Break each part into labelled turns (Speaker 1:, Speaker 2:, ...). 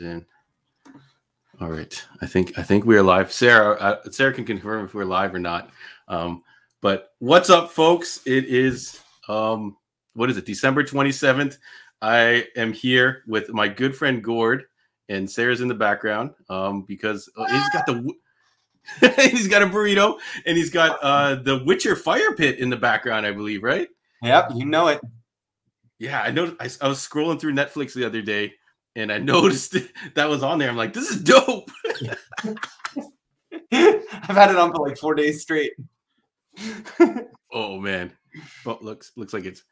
Speaker 1: in. All right, I think I think we are live. Sarah, uh, Sarah can confirm if we're live or not. Um, but what's up, folks? It is um, what is it? December twenty seventh. I am here with my good friend Gord, and Sarah's in the background um, because uh, he's got the he's got a burrito and he's got uh, the Witcher fire pit in the background, I believe, right?
Speaker 2: Yep, you know it.
Speaker 1: Yeah, I know. I, I was scrolling through Netflix the other day and I noticed that was on there. I'm like, this is dope.
Speaker 2: I've had it on for like four days straight.
Speaker 1: oh man, well, looks looks like it's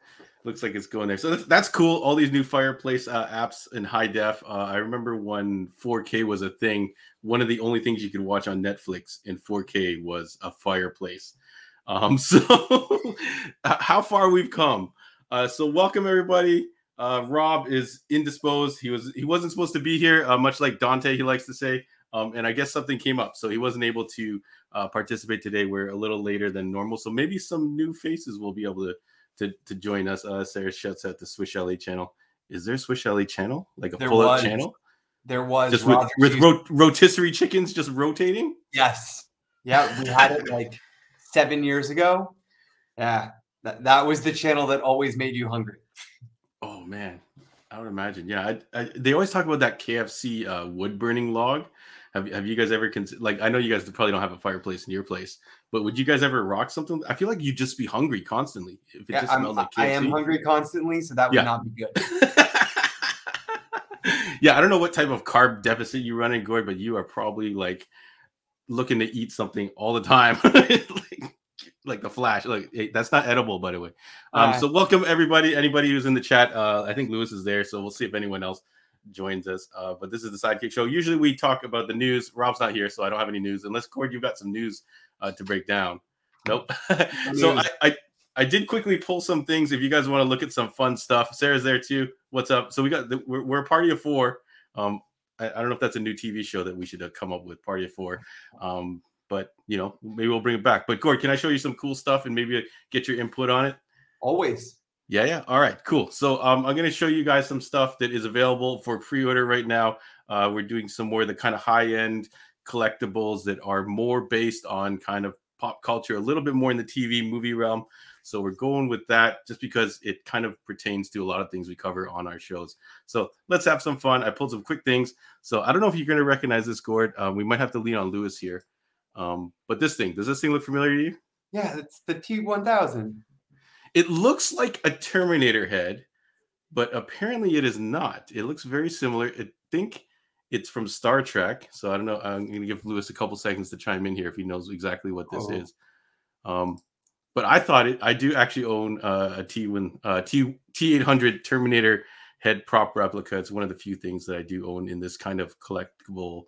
Speaker 1: looks like it's going there. So that's, that's cool. All these new fireplace uh, apps in high def. Uh, I remember when 4K was a thing. One of the only things you could watch on Netflix in 4K was a fireplace. Um, so how far we've come. Uh, so welcome everybody. Uh, Rob is indisposed. He was he wasn't supposed to be here, uh, much like Dante he likes to say. Um, and I guess something came up, so he wasn't able to uh, participate today. We're a little later than normal, so maybe some new faces will be able to to, to join us. Uh, Sarah shuts out the Swiss Chalet channel. Is there Swiss Chalet channel like a there full up channel?
Speaker 2: There was
Speaker 1: just with, with rot- rotisserie chickens just rotating.
Speaker 2: Yes, yeah, we had it like seven years ago. Yeah, that, that was the channel that always made you hungry.
Speaker 1: Oh man, I would imagine. Yeah, I, I, they always talk about that KFC uh, wood burning log. Have, have you guys ever considered? Like, I know you guys probably don't have a fireplace in your place, but would you guys ever rock something? I feel like you'd just be hungry constantly
Speaker 2: if it yeah, just smelled like KFC. I am hungry constantly, so that would yeah. not be good.
Speaker 1: yeah, I don't know what type of carb deficit you run in, Gord, but you are probably like looking to eat something all the time. like, the flash. Like hey, that's not edible, by the way. Um, right. So welcome everybody, anybody who's in the chat. Uh, I think Lewis is there, so we'll see if anyone else joins us. Uh, but this is the Sidekick Show. Usually we talk about the news. Rob's not here, so I don't have any news. Unless Gord, you've got some news uh, to break down. Nope. so I, I I did quickly pull some things. If you guys want to look at some fun stuff, Sarah's there too. What's up? So we got the, we're, we're a party of four. Um, I, I, don't know if that's a new TV show that we should have come up with. Party of four. Um, but you know, maybe we'll bring it back. But Gord, can I show you some cool stuff and maybe get your input on it?
Speaker 2: Always.
Speaker 1: Yeah, yeah. All right, cool. So um, I'm going to show you guys some stuff that is available for pre-order right now. Uh, we're doing some more of the kind of high-end collectibles that are more based on kind of pop culture, a little bit more in the TV movie realm. So we're going with that just because it kind of pertains to a lot of things we cover on our shows. So let's have some fun. I pulled some quick things. So I don't know if you're going to recognize this, Gord. Uh, we might have to lean on Lewis here. Um, but this thing, does this thing look familiar to you?
Speaker 2: Yeah, it's the T1000.
Speaker 1: It looks like a Terminator head, but apparently it is not. It looks very similar. I think it's from Star Trek. So I don't know. I'm going to give Lewis a couple seconds to chime in here if he knows exactly what this oh. is. Um, but I thought it. I do actually own uh, a T1 uh, T T800 Terminator head prop replica. It's one of the few things that I do own in this kind of collectible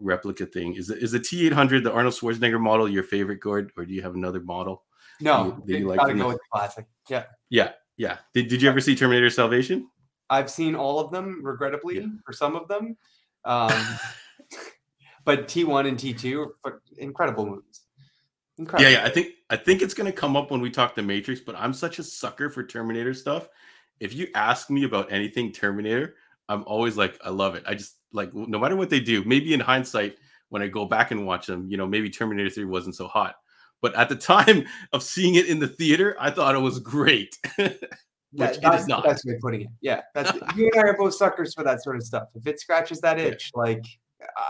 Speaker 1: replica thing. Is is the T eight hundred the Arnold Schwarzenegger model your favorite, Gord, or do you have another model?
Speaker 2: No, you, you like gotta go with the classic. Yeah,
Speaker 1: yeah, yeah. Did Did you ever see Terminator Salvation?
Speaker 2: I've seen all of them, regrettably, yeah. for some of them. Um, but T one and T two incredible movies.
Speaker 1: Incredible. Yeah, yeah. I think I think it's gonna come up when we talk the Matrix. But I'm such a sucker for Terminator stuff. If you ask me about anything Terminator, I'm always like, I love it. I just like no matter what they do, maybe in hindsight, when I go back and watch them, you know, maybe Terminator 3 wasn't so hot. But at the time of seeing it in the theater, I thought it was great.
Speaker 2: Which that, that's, not. That's way putting it. Yeah. That's you and I are both suckers for that sort of stuff. If it scratches that itch, yeah. like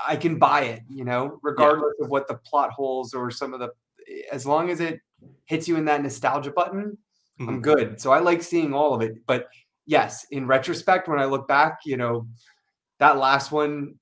Speaker 2: I can buy it, you know, regardless yeah. of what the plot holes or some of the as long as it hits you in that nostalgia button, mm-hmm. I'm good. So I like seeing all of it. But yes, in retrospect, when I look back, you know, that last one,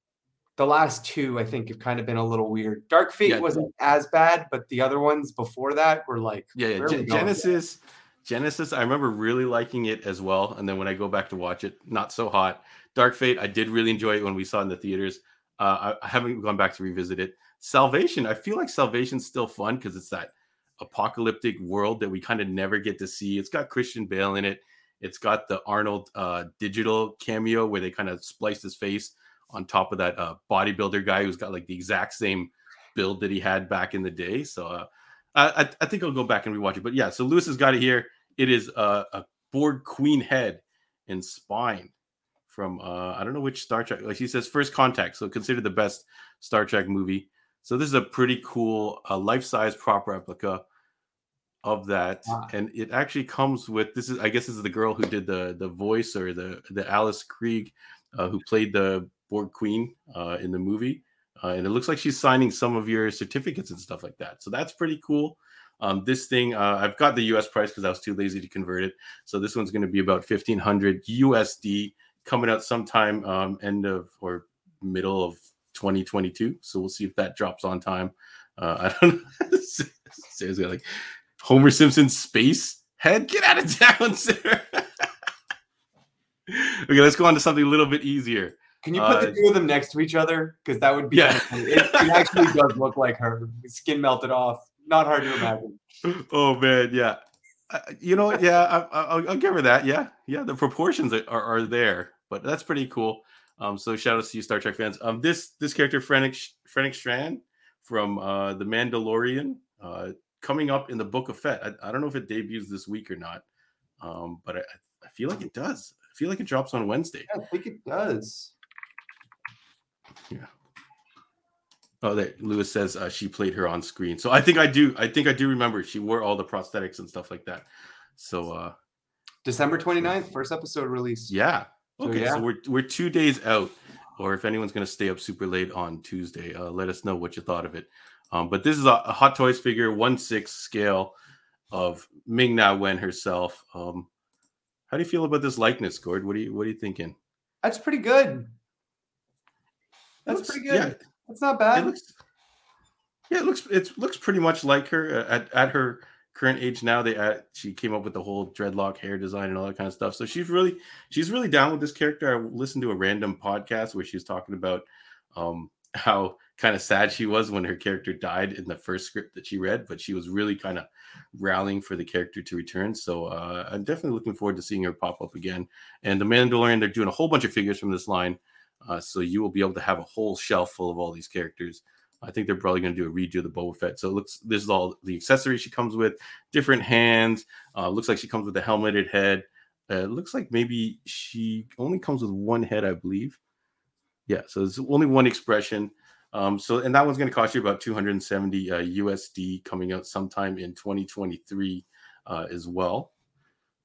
Speaker 2: the last two, I think have kind of been a little weird. Dark Fate yeah. wasn't as bad, but the other ones before that were like,
Speaker 1: yeah, yeah. G- Genisys. Genisys, I remember really liking it as well. And then when I go back to watch it, not so hot. Dark Fate, I did really enjoy it when we saw it in the theaters. Uh, I, I haven't gone back to revisit it. Salvation, I feel like Salvation's still fun because it's that apocalyptic world that we kind of never get to see. It's got Christian Bale in it. It's got the Arnold uh, digital cameo where they kind of spliced his face on top of that uh, bodybuilder guy who's got like the exact same build that he had back in the day. So uh, I, I think I'll go back and rewatch it. But yeah, so Lewis has got it here. It is a, a Borg queen head and spine from uh, I don't know which Star Trek. Like she says, First Contact. So considered the best Star Trek movie. So this is a pretty cool uh, life-size prop replica of that, wow. and it actually comes with this is I guess this is the girl who did the the voice or the the Alice Krige uh, who played the Borg Queen uh, in the movie, uh, and it looks like she's signing some of your certificates and stuff like that. So that's pretty cool. Um, this thing, uh, I've got the US price because I was too lazy to convert it. So this one's going to be about 1500 USD coming out sometime um, end of or middle of 2022. So we'll see if that drops on time. Uh, I don't know. Got like Homer Simpson space head. Get out of town, Sarah. okay, let's go on to something a little bit easier.
Speaker 2: Can you put uh, the two of them next to each other? Because that would be. Yeah. It, it, actually does look like her. Skin melted off. Not hard to imagine.
Speaker 1: Oh man, yeah. Uh, you know, yeah, I, will give her that. Yeah, yeah. The proportions are, are, are there, but that's pretty cool. Um, so shout out to you, Star Trek fans. Um, this this character, Fennec Fennec Shand from uh, the Mandalorian, uh, coming up in the Book of Fett. I, I don't know if it debuts this week or not, um, but I, I feel like it does. I feel like it drops on Wednesday.
Speaker 2: Yeah, I think it does.
Speaker 1: Yeah. Oh, that Lewis says uh, she played her on screen. So I think I do. I think I do remember she wore all the prosthetics and stuff like that. So uh
Speaker 2: December 29th, first episode release.
Speaker 1: Yeah. Okay. So, yeah. so we're we're two days out. Or if anyone's gonna stay up super late on Tuesday, uh, let us know what you thought of it. Um, but this is a, a, Hot Toys figure, one six scale of Ming Na Wen herself. Um, how do you feel about this likeness, Gord? What are you what are you thinking?
Speaker 2: That's pretty good. That's looks, pretty good. Yeah, it's not bad.
Speaker 1: It looks, yeah, it looks it looks pretty much like her uh, at, at her current age now. They add, she came up with the whole dreadlock hair design and all that kind of stuff. So she's really she's really down with this character. I listened to a random podcast where she's talking about um, how kind of sad she was when her character died in the first script that she read, but she was really kind of rallying for the character to return. So uh, I'm definitely looking forward to seeing her pop up again. And the Mandalorian, they're doing a whole bunch of figures from this line. Uh, so you will be able to have a whole shelf full of all these characters. I think they're probably going to do a redo of the Boba Fett. So it looks this is all the accessories she comes with, different hands. Uh, looks like she comes with a helmeted head. Uh, looks like maybe she only comes with one head, I believe. Yeah, so it's only one expression. Um, so and that one's going to cost you about 270 uh, USD coming out sometime in 2023 uh, as well.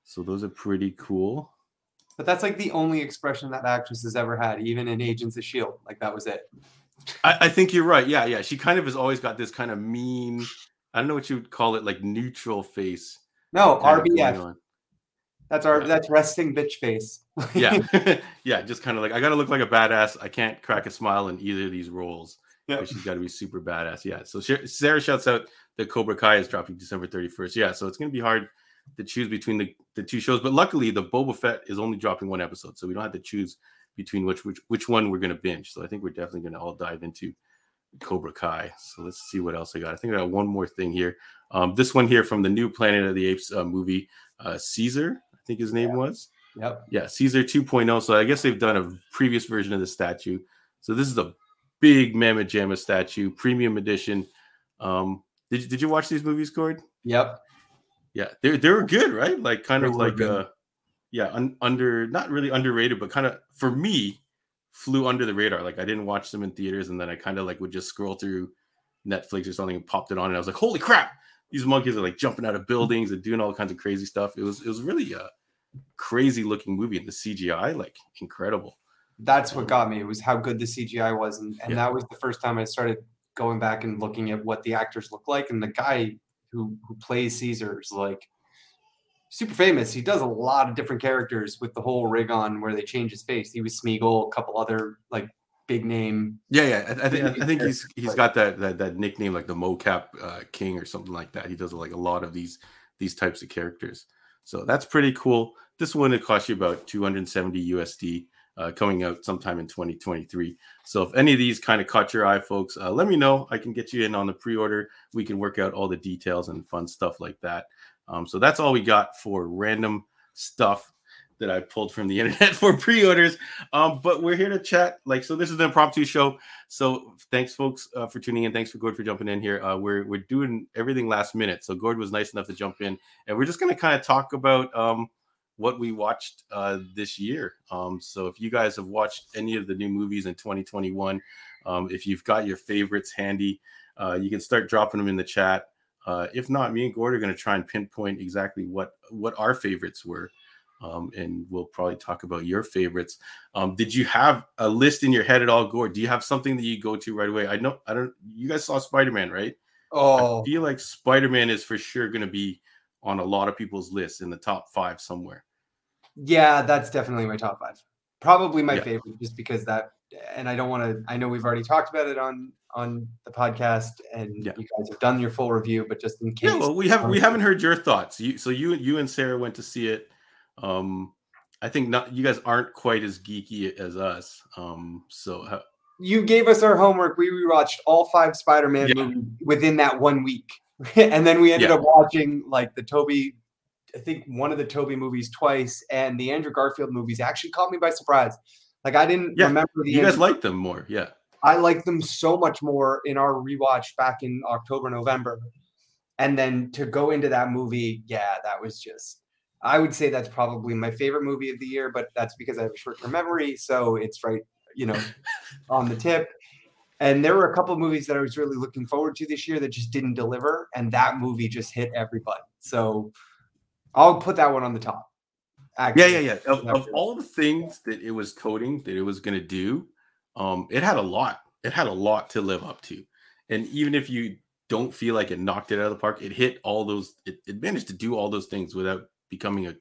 Speaker 1: So those are pretty cool.
Speaker 2: But that's like the only expression that actress has ever had, even in Agents of Shield. Like that was it.
Speaker 1: I, I think you're right. Yeah, yeah. She kind of has always got this kind of mean. I don't know what you would call it, like neutral face.
Speaker 2: No, RBF. That's our yeah. that's resting bitch face.
Speaker 1: yeah, yeah. Just kind of like I got to look like a badass. I can't crack a smile in either of these roles. Yeah, she's got to be super badass. Yeah. So Sarah shouts out that Cobra Kai is dropping December 31st. Yeah. So it's gonna be hard to choose between the, the two shows. But luckily, the Boba Fett is only dropping one episode, so we don't have to choose between which which which one we're going to binge. So I think we're definitely going to all dive into Cobra Kai. So let's see what else I got. I think I got one more thing here. Um, this one here from the new Planet of the Apes uh, movie, uh, Caesar. Think his name yeah. was.
Speaker 2: Yep.
Speaker 1: Yeah, Caesar 2.0. So I guess they've done a previous version of the statue. So this is a big Mamma Jamma statue, premium edition. Um, did, did you watch these movies, Gord?
Speaker 2: Yep.
Speaker 1: Yeah, they they were good, right? Like kind they of like good. uh yeah, un, under not really underrated, but kind of for me flew under the radar. Like I didn't watch them in theaters, and then I kind of like would just scroll through Netflix or something and popped it on, and I was like, holy crap! These monkeys are like jumping out of buildings and doing all kinds of crazy stuff. It was it was really a crazy looking movie, and the CGI like incredible.
Speaker 2: That's what got me. It was how good the CGI was, and, and yeah. that was the first time I started going back and looking at what the actors look like. And the guy who who plays Caesar's like super famous. He does a lot of different characters with the whole rig on where they change his face. He was Smeagol, a couple other like big name.
Speaker 1: Yeah, yeah. I, I think I think he's he's got that that, that nickname like the mocap uh, king or something like that. He does like a lot of these these types of characters. So that's pretty cool. This one it cost you about 270 USD. Uh, coming out sometime in 2023. So if any of these kind of caught your eye, folks, uh, let me know. I can get you in on the pre-order. We can work out all the details and fun stuff like that. Um, so that's all we got for random stuff that I pulled from the internet for pre-orders. Um, but we're here to chat. Like, so this is an impromptu show. So thanks, folks, uh, for tuning in. Thanks for Gord for jumping in here. Uh, we're we're doing everything last minute. So Gord was nice enough to jump in, and we're just gonna kind of talk about um, what we watched uh, this year. Um, so if you guys have watched any of the new movies in 2021, um, if you've got your favorites handy, uh, you can start dropping them in the chat. Uh, if not, me and Gord are going to try and pinpoint exactly what what our favorites were, um, and we'll probably talk about your favorites. Um, did you have a list in your head at all, Gord? Do you have something that you go to right away? I know I don't. You guys saw Spider Man, right?
Speaker 2: Oh,
Speaker 1: I feel like Spider Man is for sure going to be on a lot of people's lists in the top five somewhere.
Speaker 2: Yeah, that's definitely my top five. Probably my yeah. favorite, just because that. And I don't want to. I know we've already talked about it on on the podcast, and yeah. you guys have done your full review. But just in case,
Speaker 1: yeah, well, we haven't we haven't heard your thoughts. You, so you you and Sarah went to see it. Um, I think not. You guys aren't quite as geeky as us. Um, so. How,
Speaker 2: you gave us our homework. We rewatched all five Spider-Man yeah. movies within that one week, and then we ended yeah. up watching like the Toby. I think one of the Toby movies twice, and the Andrew Garfield movies actually caught me by surprise. Like I didn't
Speaker 1: yeah.
Speaker 2: remember
Speaker 1: the. You Andrew- guys liked them more, yeah.
Speaker 2: I liked them so much more in our rewatch back in October, November, and then to go into that movie, yeah, that was just. I would say that's probably my favorite movie of the year, but that's because I have a short-term memory, so it's right, you know, on the tip. And there were a couple of movies that I was really looking forward to this year that just didn't deliver, and that movie just hit everybody. So I'll put that one on the top.
Speaker 1: Actually. Yeah, yeah, yeah. Of, of all the things that it was coding that it was going to do, um, it had a lot. It had a lot to live up to, and even if you don't feel like it knocked it out of the park, it hit all those. It, it managed to do all those things without becoming a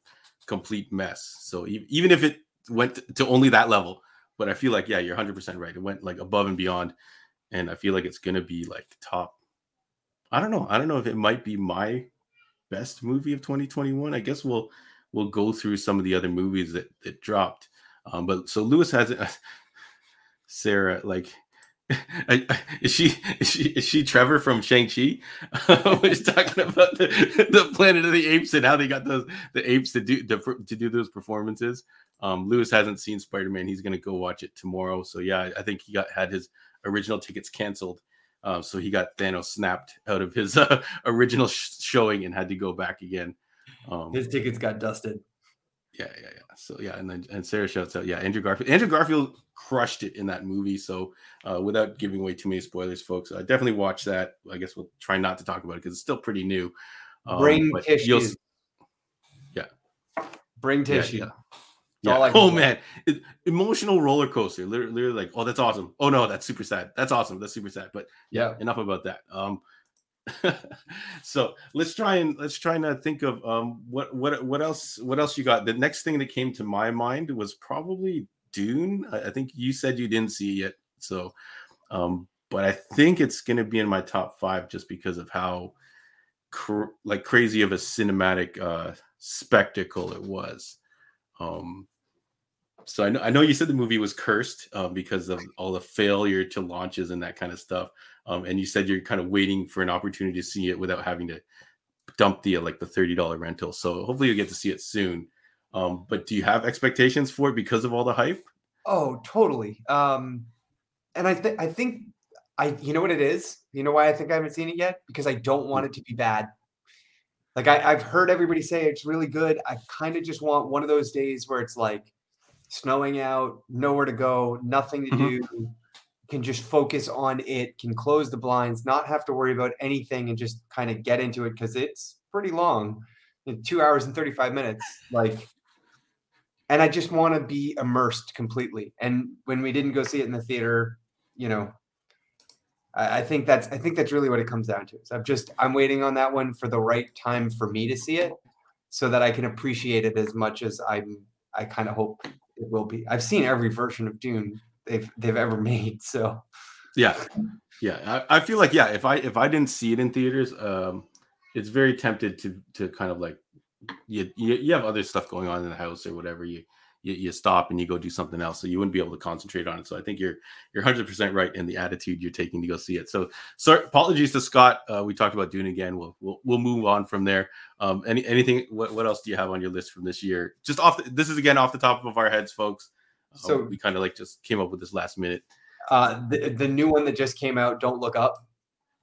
Speaker 1: complete mess. So even if it went to only that level, but I feel like yeah, you're 100 percent right. It went like above and beyond, and I feel like it's gonna be like top. I don't know. I don't know if it might be my best movie of 2021. I guess we'll we'll go through some of the other movies that that dropped. Um, but so Lewis has Sarah like. is she is she is she Trevor from Shang Chi? We're talking about the, the Planet of the Apes and how they got those the apes to do to, to do those performances. Um, Lewis hasn't seen Spider Man. He's gonna go watch it tomorrow. So yeah, I think he got had his original tickets canceled uh, so he got Thanos snapped out of his uh, original sh- showing and had to go back again.
Speaker 2: Um, his tickets got dusted.
Speaker 1: Yeah, yeah, yeah. So yeah, and then and Sarah shouts out, yeah, Andrew Garfield. Andrew Garfield crushed it in that movie. So uh, without giving away too many spoilers, folks, uh, definitely watch that. I guess we'll try not to talk about it because it's still pretty new.
Speaker 2: Um, Bring tissue.
Speaker 1: Yeah.
Speaker 2: Bring tissue. Yeah, yeah.
Speaker 1: Yeah. oh man, it, emotional roller coaster. Literally, literally, like, oh, that's awesome. Oh no, that's super sad. That's awesome. That's super sad. But yeah, enough about that. Um, so let's try and let's try and think of um what what what else what else you got. The next thing that came to my mind was probably Dune. I, I think you said you didn't see it yet, so um, but I think it's gonna be in my top five just because of how cr- like crazy of a cinematic uh spectacle it was. Um, so I know I know you said the movie was cursed um, because of all the failure to launches and that kind of stuff. Um, and you said you're kind of waiting for an opportunity to see it without having to dump the like the thirty dollar rental. So hopefully you get to see it soon. Um, but do you have expectations for it because of all the hype?
Speaker 2: Oh, totally. Um, and I think I think I you know what it is. You know why I think I haven't seen it yet? Because I don't want it to be bad. Like I, I've heard everybody say it's really good. I kind of just want one of those days where it's like snowing out, nowhere to go, nothing to mm-hmm. do, can just focus on it, can close the blinds, not have to worry about anything and just kind of get into it because it's pretty long. Two hours and 35 minutes. Like and I just want to be immersed completely. And when we didn't go see it in the theater, you know, I, I think that's I think that's really what it comes down to. So I'm just I'm waiting on that one for the right time for me to see it, so that I can appreciate it as much as I'm. I kind of hope it will be. I've seen every version of Dune they've they've ever made. So
Speaker 1: yeah, yeah. I, I feel like yeah. If I if I didn't see it in theaters, um, it's very tempted to to kind of like you, you you have other stuff going on in the house or whatever you you, you, stop and you go do something else. So you wouldn't be able to concentrate on it. So I think you're you're 100 percent right in the attitude you're taking to go see it. So sorry, apologies to Scott. Uh, we talked about Dune again. We'll we'll, we'll move on from there. Um, any anything? What, what else do you have on your list from this year? Just off. The, this is again off the top of our heads, folks. Uh, so we kind of like just came up with this last minute.
Speaker 2: Uh, the the new one that just came out, Don't Look Up.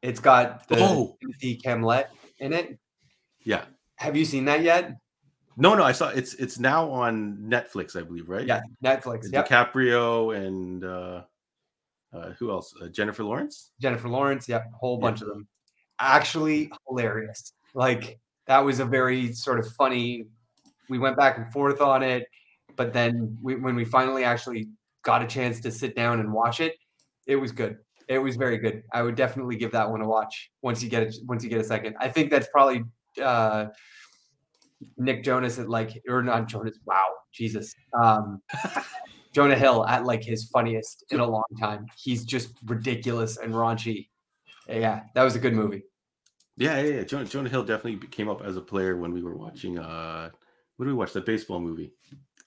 Speaker 2: It's got the oh. Timothée Chalamet in it.
Speaker 1: Yeah.
Speaker 2: Have you seen that yet?
Speaker 1: No, no, I saw it's it's now on Netflix, I believe, right?
Speaker 2: Yeah, Netflix.
Speaker 1: Yep. DiCaprio and uh, uh, who else? Uh, Jennifer Lawrence.
Speaker 2: Jennifer Lawrence. Yep, a whole bunch of them. Actually, hilarious. Like that was a very sort of funny. We went back and forth on it, but then we, when we finally actually got a chance to sit down and watch it, it was good. It was very good. I would definitely give that one a watch once you get it. Once you get a second, I think that's probably uh, Nick Jonas at like or not Jonas. Wow, Jesus, um, Jonah Hill at like his funniest in a long time. He's just ridiculous and raunchy. Yeah, that was a good movie.
Speaker 1: Yeah, yeah, yeah. Jonah, Jonah Hill definitely came up as a player when we were watching. uh What did we watch? The baseball movie.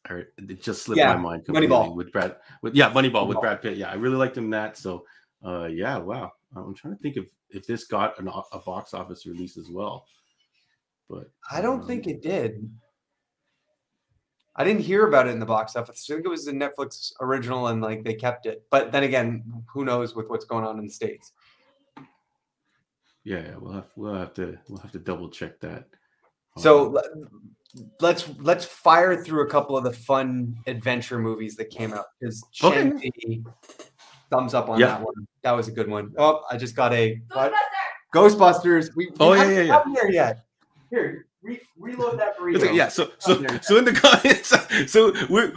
Speaker 1: It just slipped yeah, my mind completely Moneyball. with Brad. With yeah, Moneyball, Moneyball with Brad Pitt. Yeah, I really liked him that. So, uh, yeah, wow. I'm trying to think if if this got an, a box office release as well. But
Speaker 2: I don't um, think it did. I didn't hear about it in the box office. I think it was a Netflix original and like they kept it. But then again, who knows with what's going on in the states?
Speaker 1: Yeah, we'll have we'll have to we'll have to double check that.
Speaker 2: So um, let's let's fire through a couple of the fun adventure movies that came out because okay. thumbs up on yeah. that one. That was a good one. Oh, I just got a Ghostbusters. Ghostbusters. We, we
Speaker 1: oh yeah, yeah, yeah.
Speaker 2: there yet. Here, re- reload that burrito.
Speaker 1: Yeah, so so so in the comments, so we're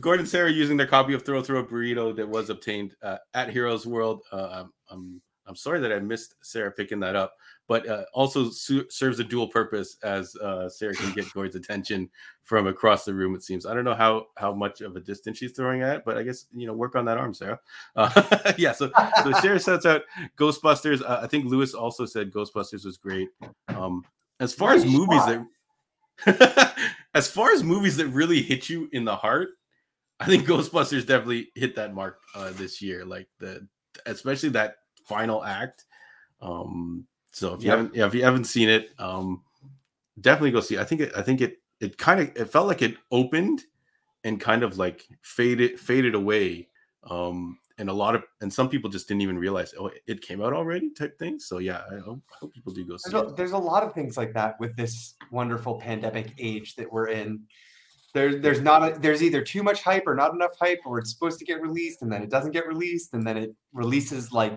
Speaker 1: Gordon Sarah using their copy of Throw Throw Burrito that was obtained uh, at Heroes World. Uh, I'm I'm sorry that I missed Sarah picking that up, but uh, also su- serves a dual purpose as uh, Sarah can get Gordon's attention from across the room. It seems I don't know how how much of a distance she's throwing at, but I guess you know work on that arm, Sarah. Uh, yeah, so so Sarah sets out Ghostbusters. Uh, I think Lewis also said Ghostbusters was great. Um, as far as movies that as far as movies that really hit you in the heart, I think Ghostbusters definitely hit that mark uh, this year. Like the especially that final act. Um, so if you yep. haven't yeah, if you haven't seen it, um, definitely go see. It. I think it, I think it it kind of it felt like it opened and kind of like faded faded away um and a lot of and some people just didn't even realize oh it came out already type thing. So yeah i hope, I hope people do go see
Speaker 2: there's a, there's a lot of things like that with this wonderful pandemic age that we're in. There, there's not a, there's either too much hype or not enough hype or it's supposed to get released and then it doesn't get released and then it releases like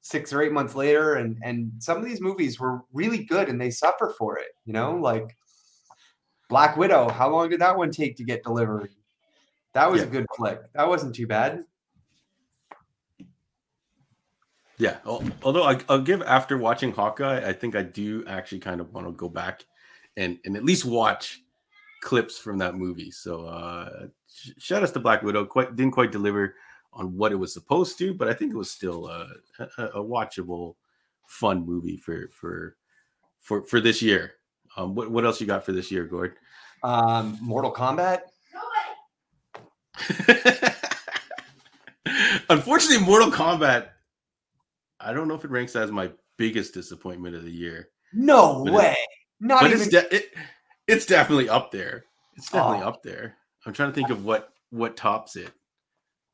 Speaker 2: six or eight months later. And and some of these movies were really good and they suffer for it you know? Like black widow how long did that one take to get delivered? That was yeah. a good flick. That wasn't too bad
Speaker 1: Yeah. Although I, will give after watching Hawkeye, I think I do actually kind of want to go back and and at least watch clips from that movie. So uh shout out to Black Widow. Quite didn't quite deliver on what it was supposed to, but I think it was still a, a, a watchable, fun movie for for for for this year. Um, what what else you got for this year, Gord?
Speaker 2: Um, Mortal Kombat.
Speaker 1: Unfortunately, Mortal Kombat I don't know if it ranks as my biggest disappointment of the year.
Speaker 2: No way. It, Not
Speaker 1: but even... it's de- it, it's definitely up there. It's definitely oh. up there. I'm trying to think of what what tops it.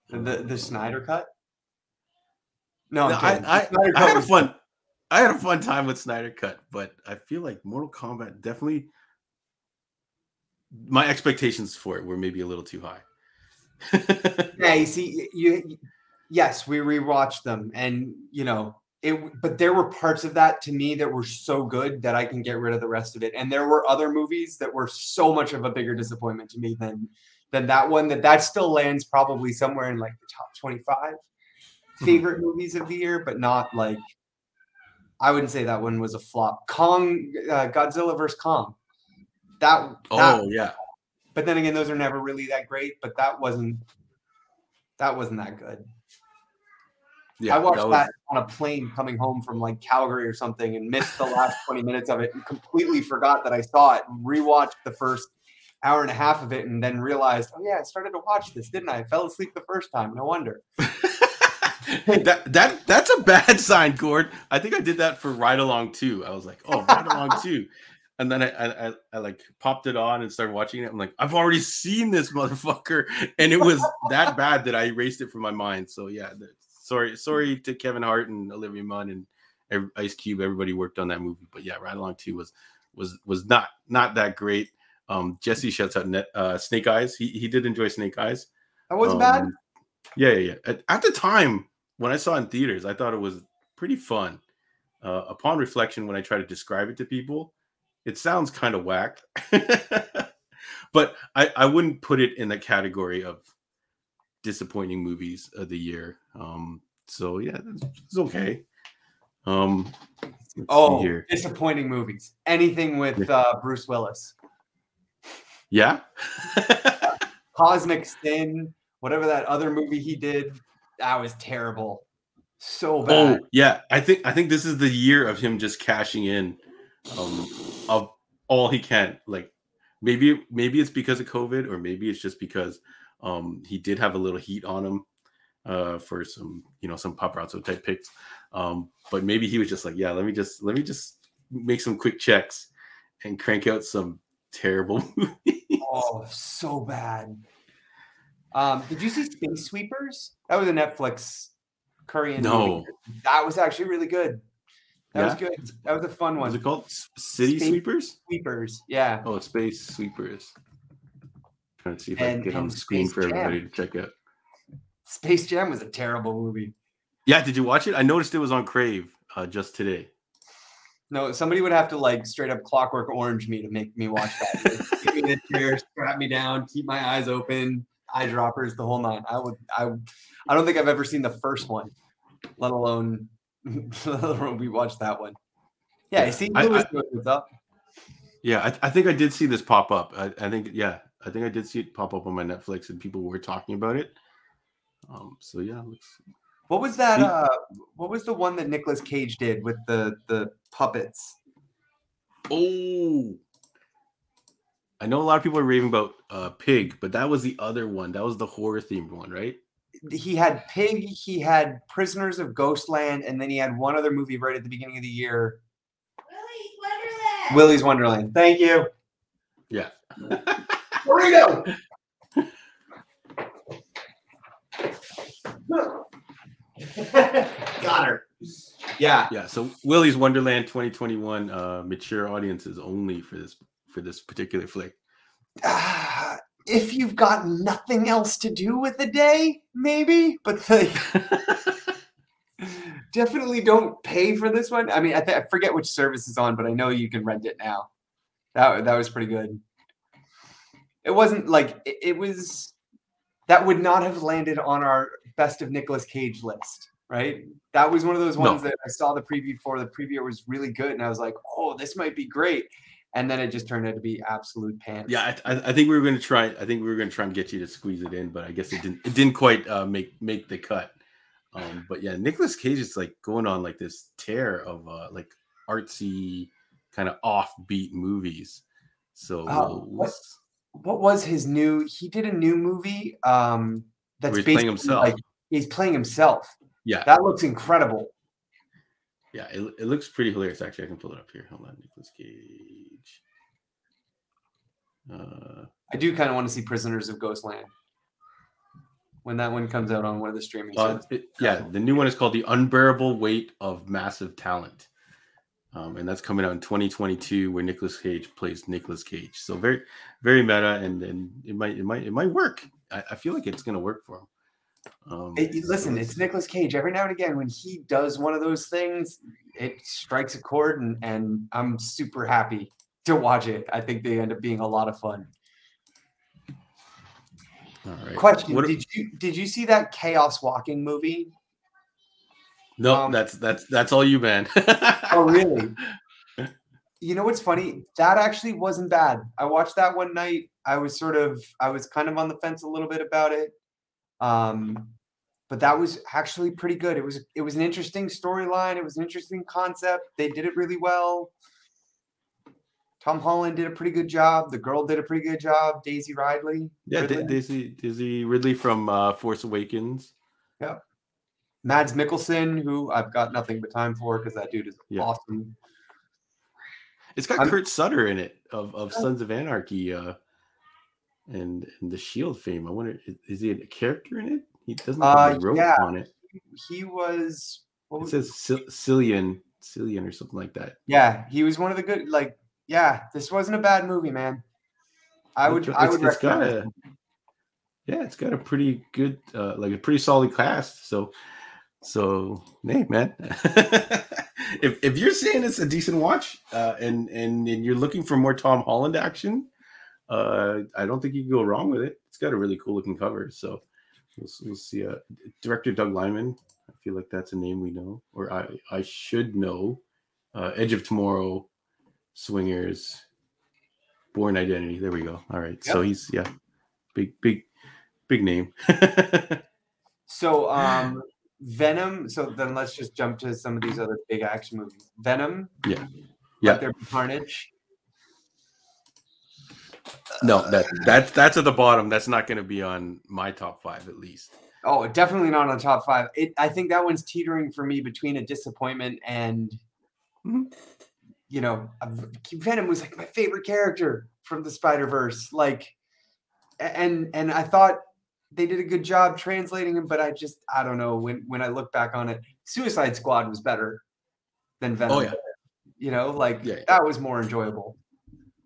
Speaker 2: The the Snyder cut. No,
Speaker 1: no I I, I had a fun I had a fun time with Snyder cut, but I feel like Mortal Kombat definitely my expectations for it were maybe a little too high.
Speaker 2: yeah, you see, you yes, we rewatched them, and you know, it. But there were parts of that to me that were so good that I can get rid of the rest of it. And there were other movies that were so much of a bigger disappointment to me than than that one. That that still lands probably somewhere in like the top twenty five hmm. favorite movies of the year, but not like. I wouldn't say that one was a flop. Kong, uh, Godzilla versus Kong. That, that.
Speaker 1: Oh yeah.
Speaker 2: But then again, those are never really that great. But that wasn't. That wasn't that good. Yeah, I watched that, was... that, on a plane coming home from like Calgary or something and missed the last 20 minutes of it and completely forgot that I saw it and rewatched the first hour and a half of it and then realized, oh yeah, I started to watch this, didn't I? I fell asleep the first time. No wonder.
Speaker 1: that that that's a bad sign, Gord. I think I did that for Ride Along too. I was like, oh, Ride Along too. And then I, I, I, I like popped it on and started watching it. I'm like, I've already seen this motherfucker, and it was that bad that I erased it from my mind. So yeah, sorry, sorry to Kevin Hart and Olivia Munn and Ice Cube. Everybody worked on that movie, but yeah, Ride Along Two was was was not not that great. Um, Jesse shouts out net, uh, Snake Eyes. He he did enjoy Snake Eyes.
Speaker 2: That wasn't um, bad.
Speaker 1: Yeah, yeah, yeah. At, at, the time when I saw it in theaters, I thought it was pretty fun. Uh, upon reflection, when I try to describe it to people, it sounds kind of whack. but I, I wouldn't put it in the category of disappointing movies of the year. Um, so yeah, it's, okay. Um,
Speaker 2: oh, disappointing movies. Anything with uh, Bruce Willis.
Speaker 1: Yeah.
Speaker 2: Cosmic Sin, whatever that other movie he did, that was terrible. So bad. Oh
Speaker 1: yeah, I think I think this is the year of him just cashing in um, of all he can. Like maybe maybe it's because of COVID, or maybe it's just because um, he did have a little heat on him uh, for some you know some paparazzo type picks. Um, but maybe he was just like, yeah, let me just let me just make some quick checks and crank out some terrible movies.
Speaker 2: Oh, so bad. Um, did you see Space Sweepers? That was a Netflix Korean.
Speaker 1: No, movie.
Speaker 2: that was actually really good. That yeah. was good. That was a fun one.
Speaker 1: Was it called City Space Sweepers?
Speaker 2: Sweepers, yeah.
Speaker 1: Oh, Space Sweepers. trying to see if and, I can get on the screen for everybody to check out.
Speaker 2: Space Jam was a terrible movie.
Speaker 1: Yeah, did you watch it? I noticed it was on Crave uh, just today.
Speaker 2: No, somebody would have to like straight up clockwork orange me to make me watch that. Get me in the chair, strap me down, keep my eyes open, eyedroppers, the whole nine. I would, I, I don't think I've ever seen the first one, let alone, let alone we watched that one. Yeah, I see Lewis I, up.
Speaker 1: Yeah, I, I, think I did see this pop up. I, I, think, yeah, I think I did see it pop up on my Netflix, and people were talking about it. Um, so yeah, looks
Speaker 2: what was that? Uh, what was the one that Nicolas Cage did with the the puppets?
Speaker 1: Oh, I know a lot of people are raving about uh, Pig, but that was the other one. That was the horror themed one, right?
Speaker 2: He had Pig, he had Prisoners of Ghostland, and then he had one other movie right at the beginning of the year. Willy's Wonderland. Willy's Wonderland. Thank you.
Speaker 1: Yeah.
Speaker 2: Burrito. Got her. Yeah.
Speaker 1: Yeah. So Willy's Wonderland 2021 uh mature audiences only for this for this particular flick.
Speaker 2: Uh, if you've got nothing else to do with the day, maybe, but like definitely don't pay for this one. I mean, I, th- I forget which service is on, but I know you can rent it now. That that was pretty good. It wasn't like it, it was that would not have landed on our best of Nicolas Cage list, right? That was one of those ones no. that I saw the preview for. The preview was really good, and I was like, "Oh, this might be great." And then it just turned out to be absolute pants.
Speaker 1: Yeah, I, I think we were going to try. I think we were going to try and get you to squeeze it in, but I guess it didn't. It didn't quite uh, make make the cut. Um, but yeah, Nicolas Cage is like going on like this tear of uh, like artsy, kind of offbeat movies. So
Speaker 2: uh, what, what was his new? He did a new movie. Um, that's
Speaker 1: he's playing himself. Like,
Speaker 2: he's playing himself.
Speaker 1: Yeah,
Speaker 2: that looks incredible.
Speaker 1: Yeah, it, it looks pretty hilarious. Actually, I can pull it up here. Hold on, Nicolas Cage.
Speaker 2: Uh, I do kind of want to see Prisoners of Ghostland when that one comes out on one of the streaming.
Speaker 1: Uh, it, yeah, the new one is called The Unbearable Weight of Massive Talent. Um, and that's coming out in 2022, where Nicolas Cage plays Nicolas Cage. So very, very meta, and and it might, it might, it might work. I, I feel like it's going to work for him.
Speaker 2: Um, it, listen, it's Nicolas Cage. Every now and again, when he does one of those things, it strikes a chord, and, and I'm super happy to watch it. I think they end up being a lot of fun. All right. Question: what, Did you did you see that Chaos Walking movie?
Speaker 1: No, um, that's that's that's all you, man.
Speaker 2: oh, really? You know what's funny? That actually wasn't bad. I watched that one night. I was sort of I was kind of on the fence a little bit about it. Um, but that was actually pretty good. It was it was an interesting storyline. It was an interesting concept. They did it really well. Tom Holland did a pretty good job. The girl did a pretty good job. Daisy Ridley.
Speaker 1: Yeah, Ridley. Daisy Daisy Ridley from uh, Force Awakens.
Speaker 2: Yeah. Mads Mikkelsen, who I've got nothing but time for because that dude is yeah. awesome.
Speaker 1: It's got I'm, Kurt Sutter in it of, of Sons of Anarchy. Uh, and and the Shield fame. I wonder, is, is he a character in it? He doesn't have
Speaker 2: uh, yeah. on it. He was.
Speaker 1: What it was says Cillian, Cillian or something like that.
Speaker 2: Yeah, he was one of the good. Like, yeah, this wasn't a bad movie, man. I would. I would it's, recommend.
Speaker 1: Got a, yeah, it's got a pretty good, uh, like a pretty solid cast. So, so hey, man, if if you're saying it's a decent watch, uh, and and and you're looking for more Tom Holland action, uh, I don't think you can go wrong with it. It's got a really cool looking cover. So, we'll, we'll see. Uh, director Doug Liman. I feel like that's a name we know, or I I should know. Uh, Edge of Tomorrow, Swingers, Bourne Identity. There we go. All right. Yep. So he's yeah, big big big name.
Speaker 2: so um Venom. So then let's just jump to some of these other big action movies. Venom.
Speaker 1: Yeah. Yeah.
Speaker 2: There Carnage.
Speaker 1: No, that that's that's at the bottom. That's not going to be on my top five, at least.
Speaker 2: Oh, definitely not on top five. It, I think that one's teetering for me between a disappointment and, mm-hmm. you know, Venom was like my favorite character from the Spider Verse. Like, and and I thought they did a good job translating him, but I just I don't know when when I look back on it, Suicide Squad was better than Venom. Oh yeah, you know, like yeah, yeah. that was more enjoyable.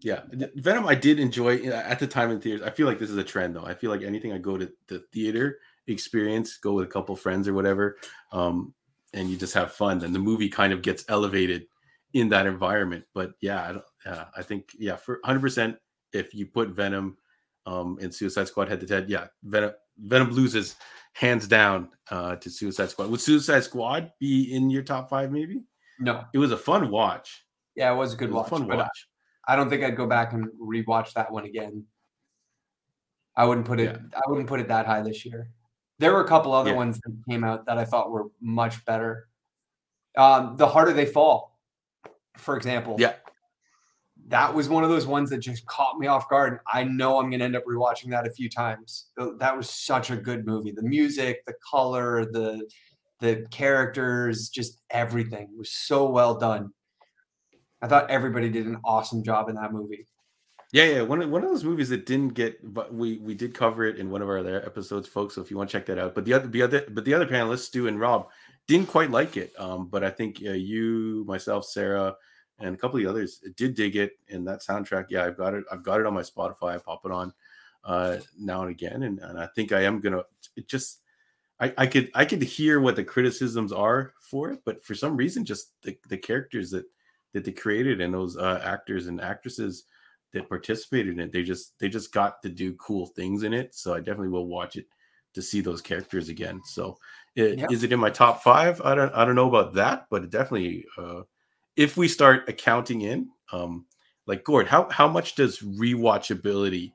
Speaker 1: Yeah, Venom I did enjoy at the time in theaters. I feel like this is a trend though. I feel like anything I go to the theater experience, go with a couple friends or whatever, um, and you just have fun. Then the movie kind of gets elevated in that environment. But yeah, I, uh, I think yeah, for 100 percent, if you put Venom um, and Suicide Squad head to head. Yeah, Venom Venom loses hands down uh, to Suicide Squad. Would Suicide Squad be in your top five? Maybe.
Speaker 2: No.
Speaker 1: It was a fun watch.
Speaker 2: Yeah, it was a good watch. A fun watch. I, don't think I'd go back and rewatch that one again. I wouldn't put it. Yeah. I wouldn't put it that high this year. There were a couple other yeah. ones that came out that I thought were much better. Um, the harder they fall, for example.
Speaker 1: Yeah
Speaker 2: that was one of those ones that just caught me off guard. I know I'm going to end up rewatching that a few times. That was such a good movie. The music, the color, the the characters, just everything was so well done. I thought everybody did an awesome job in that movie.
Speaker 1: Yeah, yeah, one of, one of those movies that didn't get, but we we did cover it in one of our other episodes, folks. So if you want to check that out, but the other the other but the other panelists, Stu and Rob, didn't quite like it. Um, but I think uh, you, myself, Sarah, and a couple of the others did dig it and that soundtrack yeah i've got it i've got it on my spotify i pop it on uh now and again and, and i think i am gonna it just I, I could i could hear what the criticisms are for it but for some reason just the, the characters that that they created and those uh, actors and actresses that participated in it they just they just got to do cool things in it. So i definitely will watch it to see those characters again. So it, yep. is it in my top five? I don't i don't know about that but it definitely uh if we start accounting in, um, like Gord, how how much does rewatchability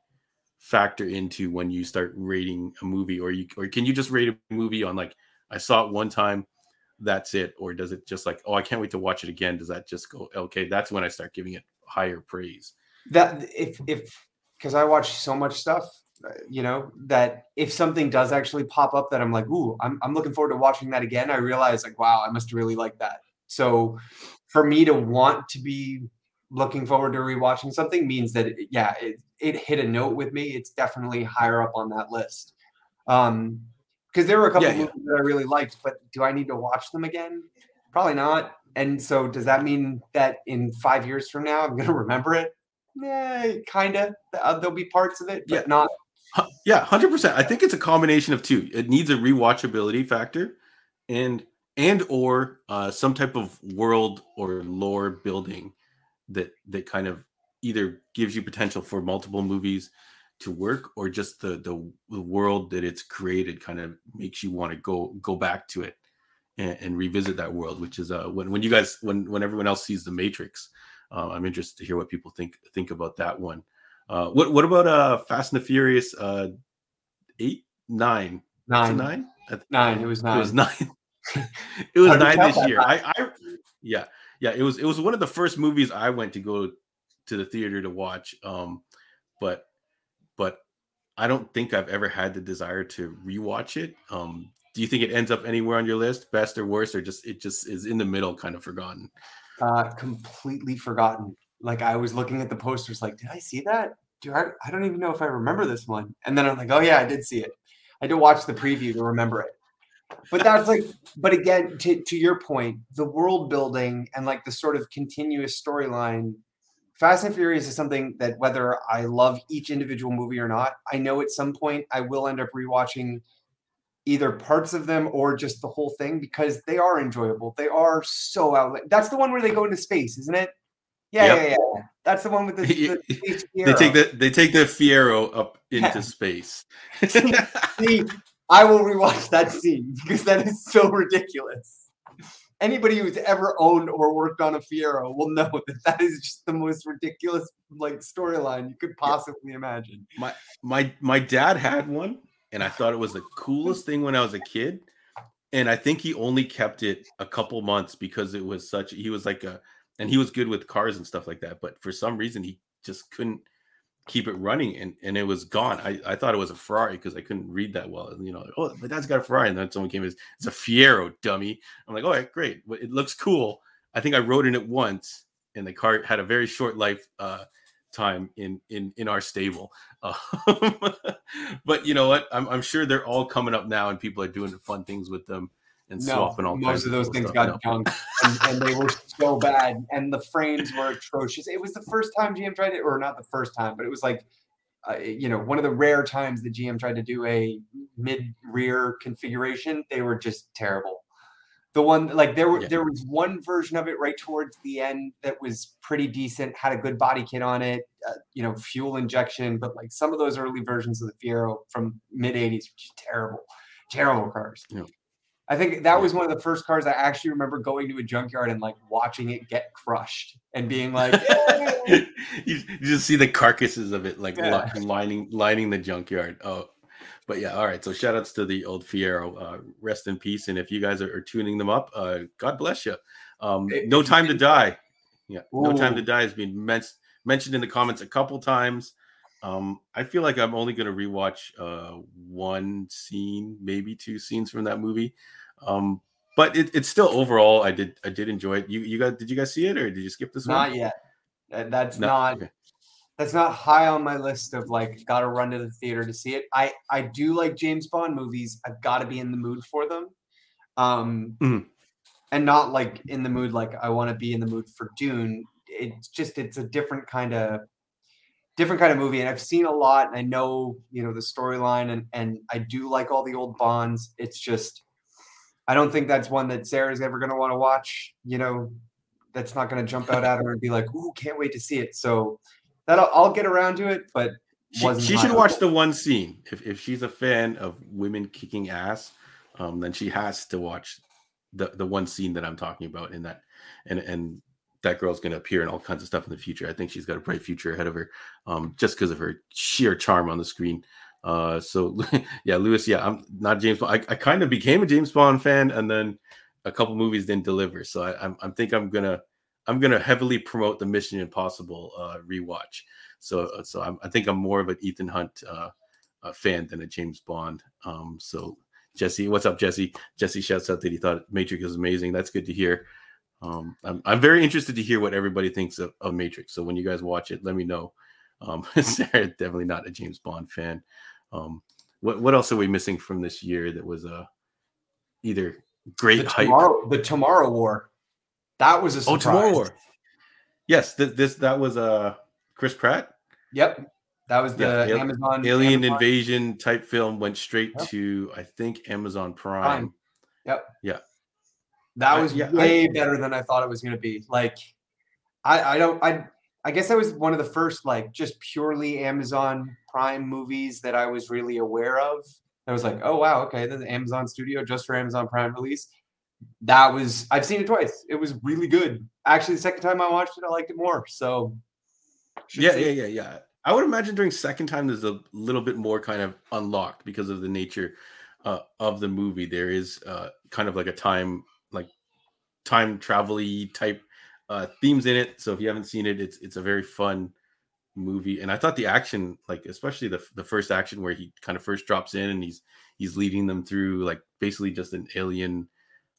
Speaker 1: factor into when you start rating a movie, or you or can you just rate a movie on like I saw it one time, that's it, or does it just like oh I can't wait to watch it again? Does that just go okay? That's when I start giving it higher praise.
Speaker 2: That if if because I watch so much stuff, uh, you know that if something does actually pop up that I'm like, ooh, I'm, I'm looking forward to watching that again. I realize like, wow, I must really like that. So for me to want to be looking forward to rewatching something means that it, yeah, it, it hit a note with me. It's definitely higher up on that list. Um, because there were a couple yeah, movies that I really liked, but do I need to watch them again? Probably not. And so, does that mean that in five years from now, I'm going to remember it? Yeah, kind of. Uh, there'll be parts of it, but yeah. not.
Speaker 1: Yeah, hundred percent. I think it's a combination of two. It needs a rewatchability factor, and and or uh, some type of world or lore building that that kind of either gives you potential for multiple movies to work or just the the, the world that it's created kind of makes you want to go go back to it and, and, revisit that world which is uh when, when you guys when when everyone else sees the matrix uh, i'm interested to hear what people think think about that one uh what what about uh fast and the furious uh eight nine
Speaker 2: nine nine nine it was nine
Speaker 1: it was nine it was nine this year. I, I, yeah, yeah. It was it was one of the first movies I went to go to the theater to watch. Um, but but I don't think I've ever had the desire to rewatch it. Um, do you think it ends up anywhere on your list, best or worst, or just it just is in the middle, kind of forgotten?
Speaker 2: Uh, completely forgotten. Like I was looking at the posters, like, did I see that? Do I? I don't even know if I remember this one. And then I'm like, oh yeah, I did see it. I did watch the preview to remember it but that's like but again to, to your point the world building and like the sort of continuous storyline Fast and Furious is something that whether I love each individual movie or not, I know at some point I will end up rewatching either parts of them or just the whole thing because they are enjoyable. They are so out. That's the one where they go into space, isn't it? Yeah, yep. yeah, yeah. That's the one with the,
Speaker 1: the they take the they take the Fiero up into yeah. space.
Speaker 2: See, I will rewatch that scene because that is so ridiculous. Anybody who's ever owned or worked on a Fiero will know that that is just the most ridiculous like storyline you could possibly yeah. imagine.
Speaker 1: My my my dad had one and I thought it was the coolest thing when I was a kid. And I think he only kept it a couple months because it was such he was like a and he was good with cars and stuff like that. But for some reason he just couldn't keep it running and, and it was gone. I, I thought it was a Ferrari because I couldn't read that well. You know, oh my dad's got a Ferrari. And then someone came, it's, it's a Fiero dummy. I'm like, all right, great. It looks cool. I think I rode in it once and the car had a very short life uh, time in in in our stable. Um, but you know what? I'm, I'm sure they're all coming up now, and people are doing fun things with them and no, swapping all.
Speaker 2: Most of those things stuff. got no. junk, and, and, they were so bad, and the frames were atrocious. It was the first time GM tried it, or not the first time, but it was like. Uh, you know, one of the rare times the GM tried to do a mid rear configuration, they were just terrible the one like there were yeah. there was one version of it right towards the end that was pretty decent had a good body kit on it uh, you know fuel injection but like some of those early versions of the fiero from mid 80s were just terrible terrible cars yeah. I think that was one of the first cars i actually remember going to a junkyard and like watching it get crushed and being like
Speaker 1: you, you, just see the carcasses of it like yeah. lining lining the junkyard oh but yeah, all right. So shout outs to the old Fiero. Uh, rest in peace. And if you guys are, are tuning them up, uh, God bless you. Um, no time to die. Yeah, Ooh. no time to die has been men- mentioned in the comments a couple times. Um, I feel like I'm only going to rewatch uh, one scene, maybe two scenes from that movie. Um, but it, it's still overall, I did I did enjoy it. You you guys did you guys see it or did you skip this
Speaker 2: not one? Not yet. That's no? not okay that's not high on my list of like gotta run to the theater to see it. I I do like James Bond movies. I've got to be in the mood for them, um, mm. and not like in the mood like I want to be in the mood for Dune. It's just it's a different kind of different kind of movie, and I've seen a lot, and I know you know the storyline, and and I do like all the old Bonds. It's just I don't think that's one that Sarah's ever going to want to watch. You know, that's not going to jump out at her and be like, "Ooh, can't wait to see it." So that I'll, get around to it, but
Speaker 1: she, she should watch the one scene. If if she's a fan of women kicking ass, um, then she has to watch the the one scene that I'm talking about in that, and and that girl's going to appear in all kinds of stuff in the future. I think she's got a bright future ahead of her, um, just because of her sheer charm on the screen. Uh, so yeah, Lewis, yeah, I'm not James Bond. I, I kind of became a James Bond fan, and then a couple movies didn't deliver. So I, I'm, I think I'm gonna I'm gonna heavily promote the Mission Impossible uh, rewatch. So uh, so I'm, i think I'm more of an Ethan Hunt uh, uh, fan than a James Bond. Um, so Jesse, what's up, Jesse? Jesse shouts out that he thought Matrix was amazing. That's good to hear. Um, I'm, I'm very interested to hear what everybody thinks of, of Matrix. So when you guys watch it, let me know. Um, Sarah, definitely not a James Bond fan. Um, what what else are we missing from this year that was uh either great
Speaker 2: the tomorrow, hype? The Tomorrow War. That was a surprise. Oh, Tomorrow War.
Speaker 1: Yes, this, this that was uh Chris Pratt.
Speaker 2: Yep. That was the yeah, Amazon
Speaker 1: Alien Amazon. Invasion type film went straight yep. to I think Amazon Prime. Prime.
Speaker 2: Yep.
Speaker 1: Yeah.
Speaker 2: That was yeah, way I, better than I thought it was going to be. Like I I don't I I guess that was one of the first like just purely Amazon Prime movies that I was really aware of. I was like, oh wow, okay, the Amazon Studio just for Amazon Prime release that was I've seen it twice. It was really good. Actually, the second time I watched it, I liked it more. So
Speaker 1: yeah, yeah, yeah, yeah. I would imagine during second time there's a little bit more kind of unlocked because of the nature uh, of the movie. There is uh, kind of like a time time travel type uh, themes in it. So if you haven't seen it, it's it's a very fun movie. And I thought the action, like especially the the first action where he kind of first drops in and he's he's leading them through like basically just an alien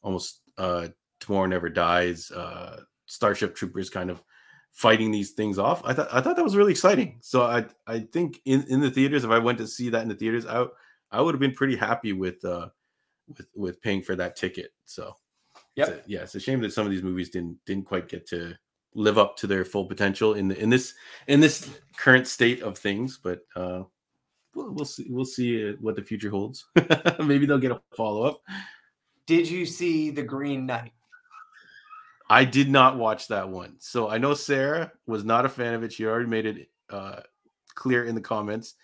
Speaker 1: almost uh, Tomorrow Never Dies, uh, Starship Troopers kind of fighting these things off. I thought I thought that was really exciting. So I I think in, in the theaters, if I went to see that in the theaters, I I would have been pretty happy with uh with with paying for that ticket. So
Speaker 2: yeah,
Speaker 1: yeah, it's a shame that some of these movies didn't didn't quite get to live up to their full potential in the, in this in this current state of things. But uh, we'll, we'll see we'll see uh, what the future holds. Maybe they'll get a follow up.
Speaker 2: Did you see the Green Knight?
Speaker 1: I did not watch that one, so I know Sarah was not a fan of it. She already made it uh, clear in the comments.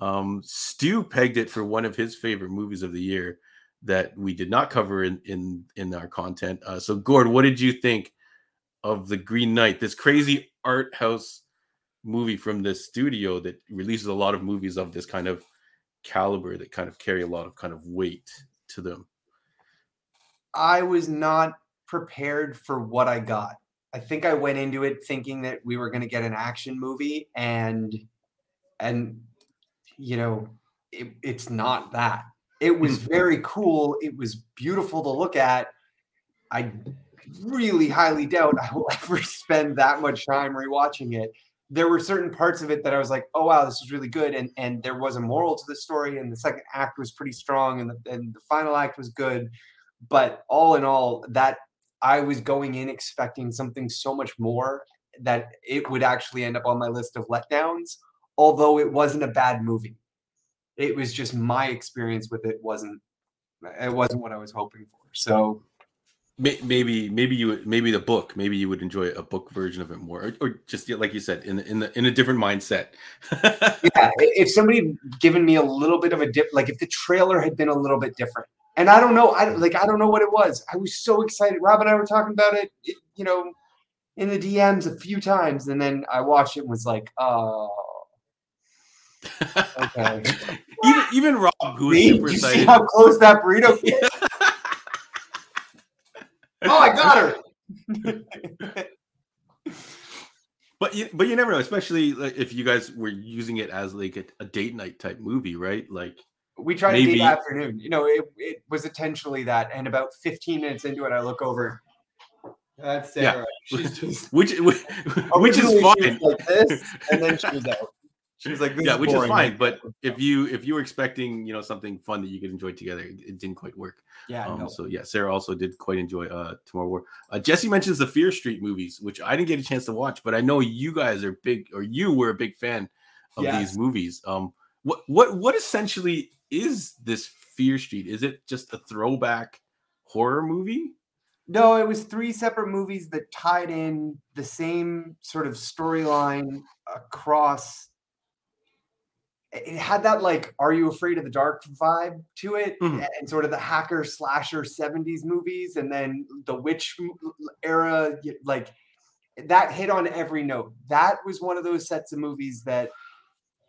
Speaker 1: Um, Stu pegged it for one of his favorite movies of the year that we did not cover in in in our content. Uh, so, Gord, what did you think of the Green Knight? This crazy art house movie from the studio that releases a lot of movies of this kind of caliber that kind of carry a lot of kind of weight to them.
Speaker 2: I was not prepared for what I got. I think I went into it thinking that we were going to get an action movie and and you know it, it's not that it was very cool. It was beautiful to look at. I really highly doubt i will ever spend that much time rewatching it. There were certain parts of it that i was like oh wow this is really good and and there was a moral to the story and the second act was pretty strong and the, and the final act was good. But all in all that i was going in expecting something so much more that it would actually end up on my list of letdowns although it wasn't a bad movie. It was just my experience with it wasn't it wasn't what I was hoping for. So
Speaker 1: maybe maybe you maybe the book maybe you would enjoy a book version of it more or, or just like you said in the, in the in a different mindset
Speaker 2: yeah if somebody given me a little bit of a dip like if the trailer had been a little bit different and i don't know i like i don't know what it was i was so excited rob and i were talking about it, it you know in the dms a few times and then i watched it and was like oh
Speaker 1: Okay. Even even Rob, who was super
Speaker 2: you
Speaker 1: excited.
Speaker 2: See how close that burrito came? oh, I got her.
Speaker 1: but you, but you never know, especially like if you guys were using it as like a, a date night type movie, right? Like
Speaker 2: we tried maybe... a date afternoon. You know, it, it was intentionally that, and about 15 minutes into it, I look over. That's Sarah. Yeah. She's just
Speaker 1: which which, which is fine.
Speaker 2: Like this, and then she was out. She was like,
Speaker 1: "Yeah,
Speaker 2: is
Speaker 1: which is fine." But if you if you were expecting, you know, something fun that you could enjoy together, it didn't quite work.
Speaker 2: Yeah. Um, no.
Speaker 1: So yeah, Sarah also did quite enjoy uh Tomorrow War. Uh, Jesse mentions the Fear Street movies, which I didn't get a chance to watch, but I know you guys are big, or you were a big fan of yes. these movies. Um, what what what essentially is this Fear Street? Is it just a throwback horror movie?
Speaker 2: No, it was three separate movies that tied in the same sort of storyline across it had that like are you afraid of the dark vibe to it mm-hmm. and sort of the hacker slasher 70s movies and then the witch era like that hit on every note. That was one of those sets of movies that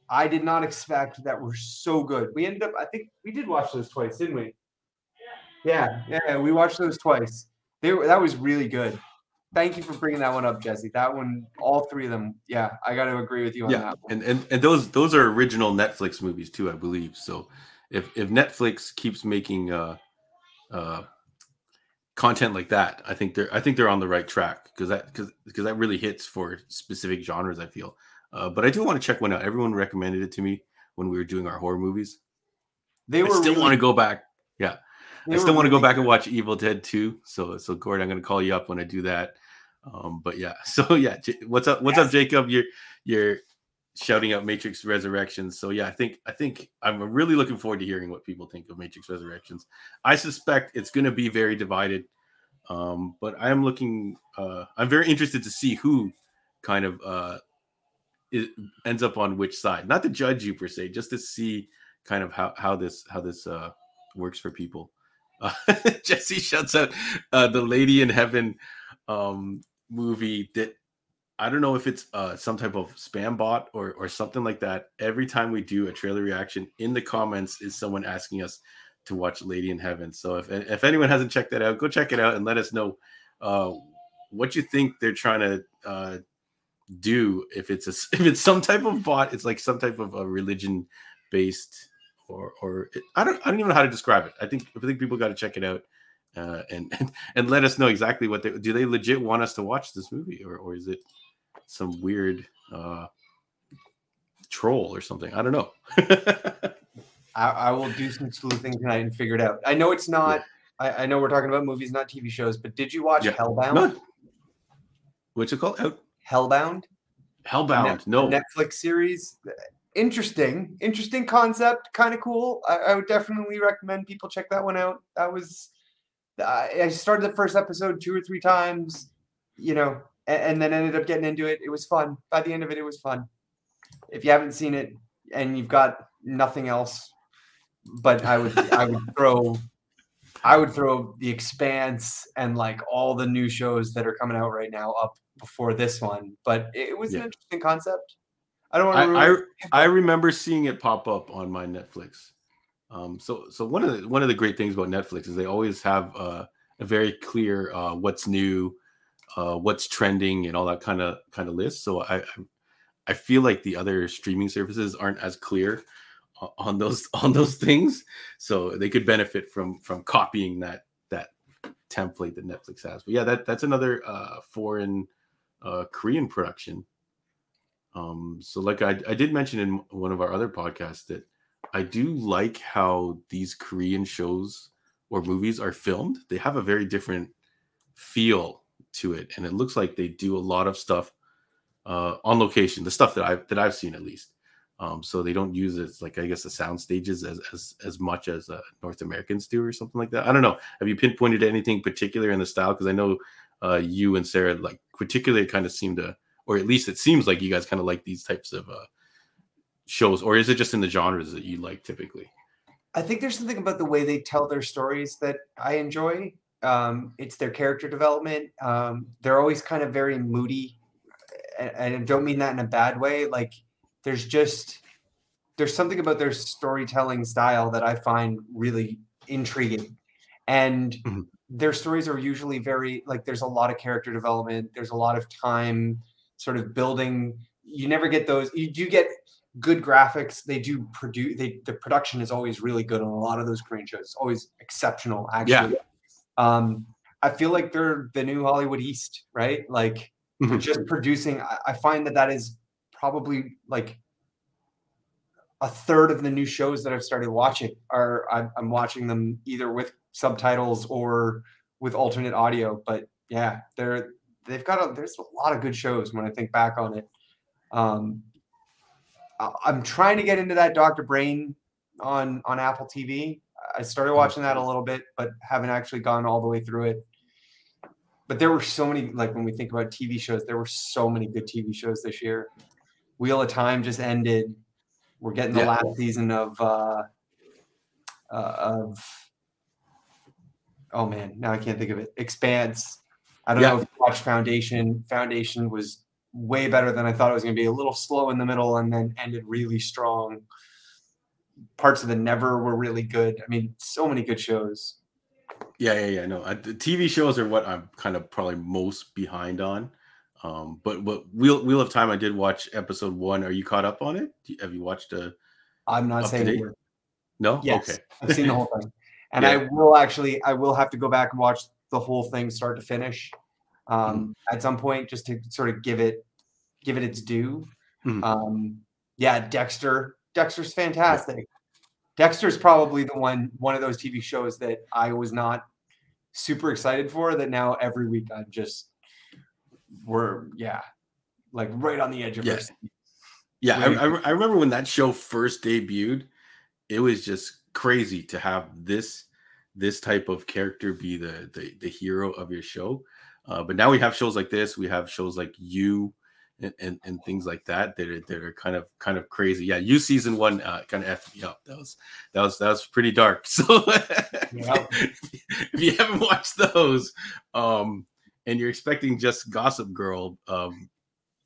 Speaker 2: i did not expect that were so good. We ended up i think we did watch those twice didn't we? Yeah. Yeah we watched those twice. They were, that was really good thank you for bringing that one up, Jesse. That one, all three of them, yeah, I got to agree with you on yeah, that.
Speaker 1: One. And and and those those are original Netflix movies too, I believe. So if if Netflix keeps making uh uh content like that, I think they're I think they're on the right track because that because because that really hits for specific genres. I feel, uh, but I do want to check one out. Everyone recommended it to me when we were doing our horror movies. They were I still really, want to go back. Yeah. I still want to go back and watch Evil Dead 2. So so Gordon, I'm gonna call you up when I do that. Um, but yeah, so yeah, what's up? What's yes. up, Jacob? You're you're shouting out Matrix Resurrections. So yeah, I think I think I'm really looking forward to hearing what people think of Matrix Resurrections. I suspect it's going to be very divided, um, but I am looking. Uh, I'm very interested to see who kind of uh, it ends up on which side. Not to judge you per se, just to see kind of how how this how this uh, works for people. Jesse shuts out uh, the lady in heaven. Um, movie that I don't know if it's uh, some type of spam bot or or something like that. Every time we do a trailer reaction, in the comments is someone asking us to watch Lady in Heaven. So if if anyone hasn't checked that out, go check it out and let us know uh, what you think they're trying to uh, do. If it's a if it's some type of bot, it's like some type of a religion based or or it, I don't I don't even know how to describe it. I think I think people got to check it out uh, and, and and let us know exactly what they do. They legit want us to watch this movie, or or is it some weird uh, troll or something? I don't know.
Speaker 2: I, I, will do some sleuthing tonight and figure it out. I know it's not. Yeah. I, I, know we're talking about movies, not TV shows, but did you watch yeah. Hellbound? No.
Speaker 1: What's it called? Out-
Speaker 2: Hellbound.
Speaker 1: Hellbound. Net- no.
Speaker 2: Netflix series. Interesting, interesting concept. Kind of cool. I, I, would definitely recommend people check that one out. That was. I started the first episode two or three times, you know, and, and then ended up getting into it. It was fun. By the end of it, it was fun. If you haven't seen it and you've got nothing else, but I would I would throw I would throw The Expanse and like all the new shows that are coming out right now up before this one. But it was yeah. an interesting concept. I don't want to.
Speaker 1: I, I, I remember seeing it pop up on my Netflix. Um, so so one of the one of the great things about Netflix is they always have uh, a very clear uh, what's new, uh, what's trending, and all that kind of kind of list. So I I feel like the other streaming services aren't as clear on those on those things so they could benefit from from copying that that template that netflix has but yeah that that's another uh foreign uh korean production um so like i i did mention in one of our other podcasts that i do like how these korean shows or movies are filmed they have a very different feel to it and it looks like they do a lot of stuff uh on location the stuff that i that i've seen at least um, so they don't use it like I guess the sound stages as as as much as uh, North Americans do or something like that. I don't know. Have you pinpointed anything particular in the style? Because I know uh, you and Sarah like particularly kind of seem to, or at least it seems like you guys kind of like these types of uh, shows, or is it just in the genres that you like typically?
Speaker 2: I think there's something about the way they tell their stories that I enjoy. Um, it's their character development. Um, they're always kind of very moody, and, I don't mean that in a bad way. Like there's just there's something about their storytelling style that I find really intriguing. And mm-hmm. their stories are usually very like there's a lot of character development, there's a lot of time sort of building. You never get those you do get good graphics. They do produce they the production is always really good on a lot of those Korean shows. It's always exceptional actually. Yeah. Um I feel like they're the new Hollywood East, right? Like mm-hmm. just producing I, I find that that is probably like a third of the new shows that I've started watching are I'm, I'm, watching them either with subtitles or with alternate audio. But yeah, they're they've got a there's a lot of good shows when I think back on it. Um, I'm trying to get into that Dr. Brain on on Apple TV. I started watching that a little bit, but haven't actually gone all the way through it. But there were so many like when we think about TV shows, there were so many good TV shows this year. Wheel of Time just ended. We're getting the yeah. last season of uh, uh, of oh man, now I can't think of it. Expanse. I don't yeah. know if you watched Foundation. Foundation was way better than I thought it was going to be. A little slow in the middle and then ended really strong. Parts of the Never were really good. I mean, so many good shows.
Speaker 1: Yeah, yeah, yeah. No, I, the TV shows are what I'm kind of probably most behind on. Um, but what Wheel Wheel of Time, I did watch episode one. Are you caught up on it? Have you watched a?
Speaker 2: I'm not saying.
Speaker 1: No.
Speaker 2: Yes, okay. I've seen the whole thing, and yeah. I will actually. I will have to go back and watch the whole thing, start to finish, um, mm. at some point, just to sort of give it, give it its due. Mm. Um, yeah, Dexter. Dexter's fantastic. Yeah. Dexter's probably the one one of those TV shows that I was not super excited for. That now every week I'm just were yeah, like right on the edge of
Speaker 1: yeah. Yeah, I, I, I remember when that show first debuted, it was just crazy to have this this type of character be the the, the hero of your show. Uh, but now we have shows like this. We have shows like you and, and, and, things like that that are, that are kind of kind of crazy. Yeah, you season one uh, kind of effed me up. That was that was that was pretty dark. So yeah. if you haven't watched those, um, and you're expecting just Gossip Girl, um,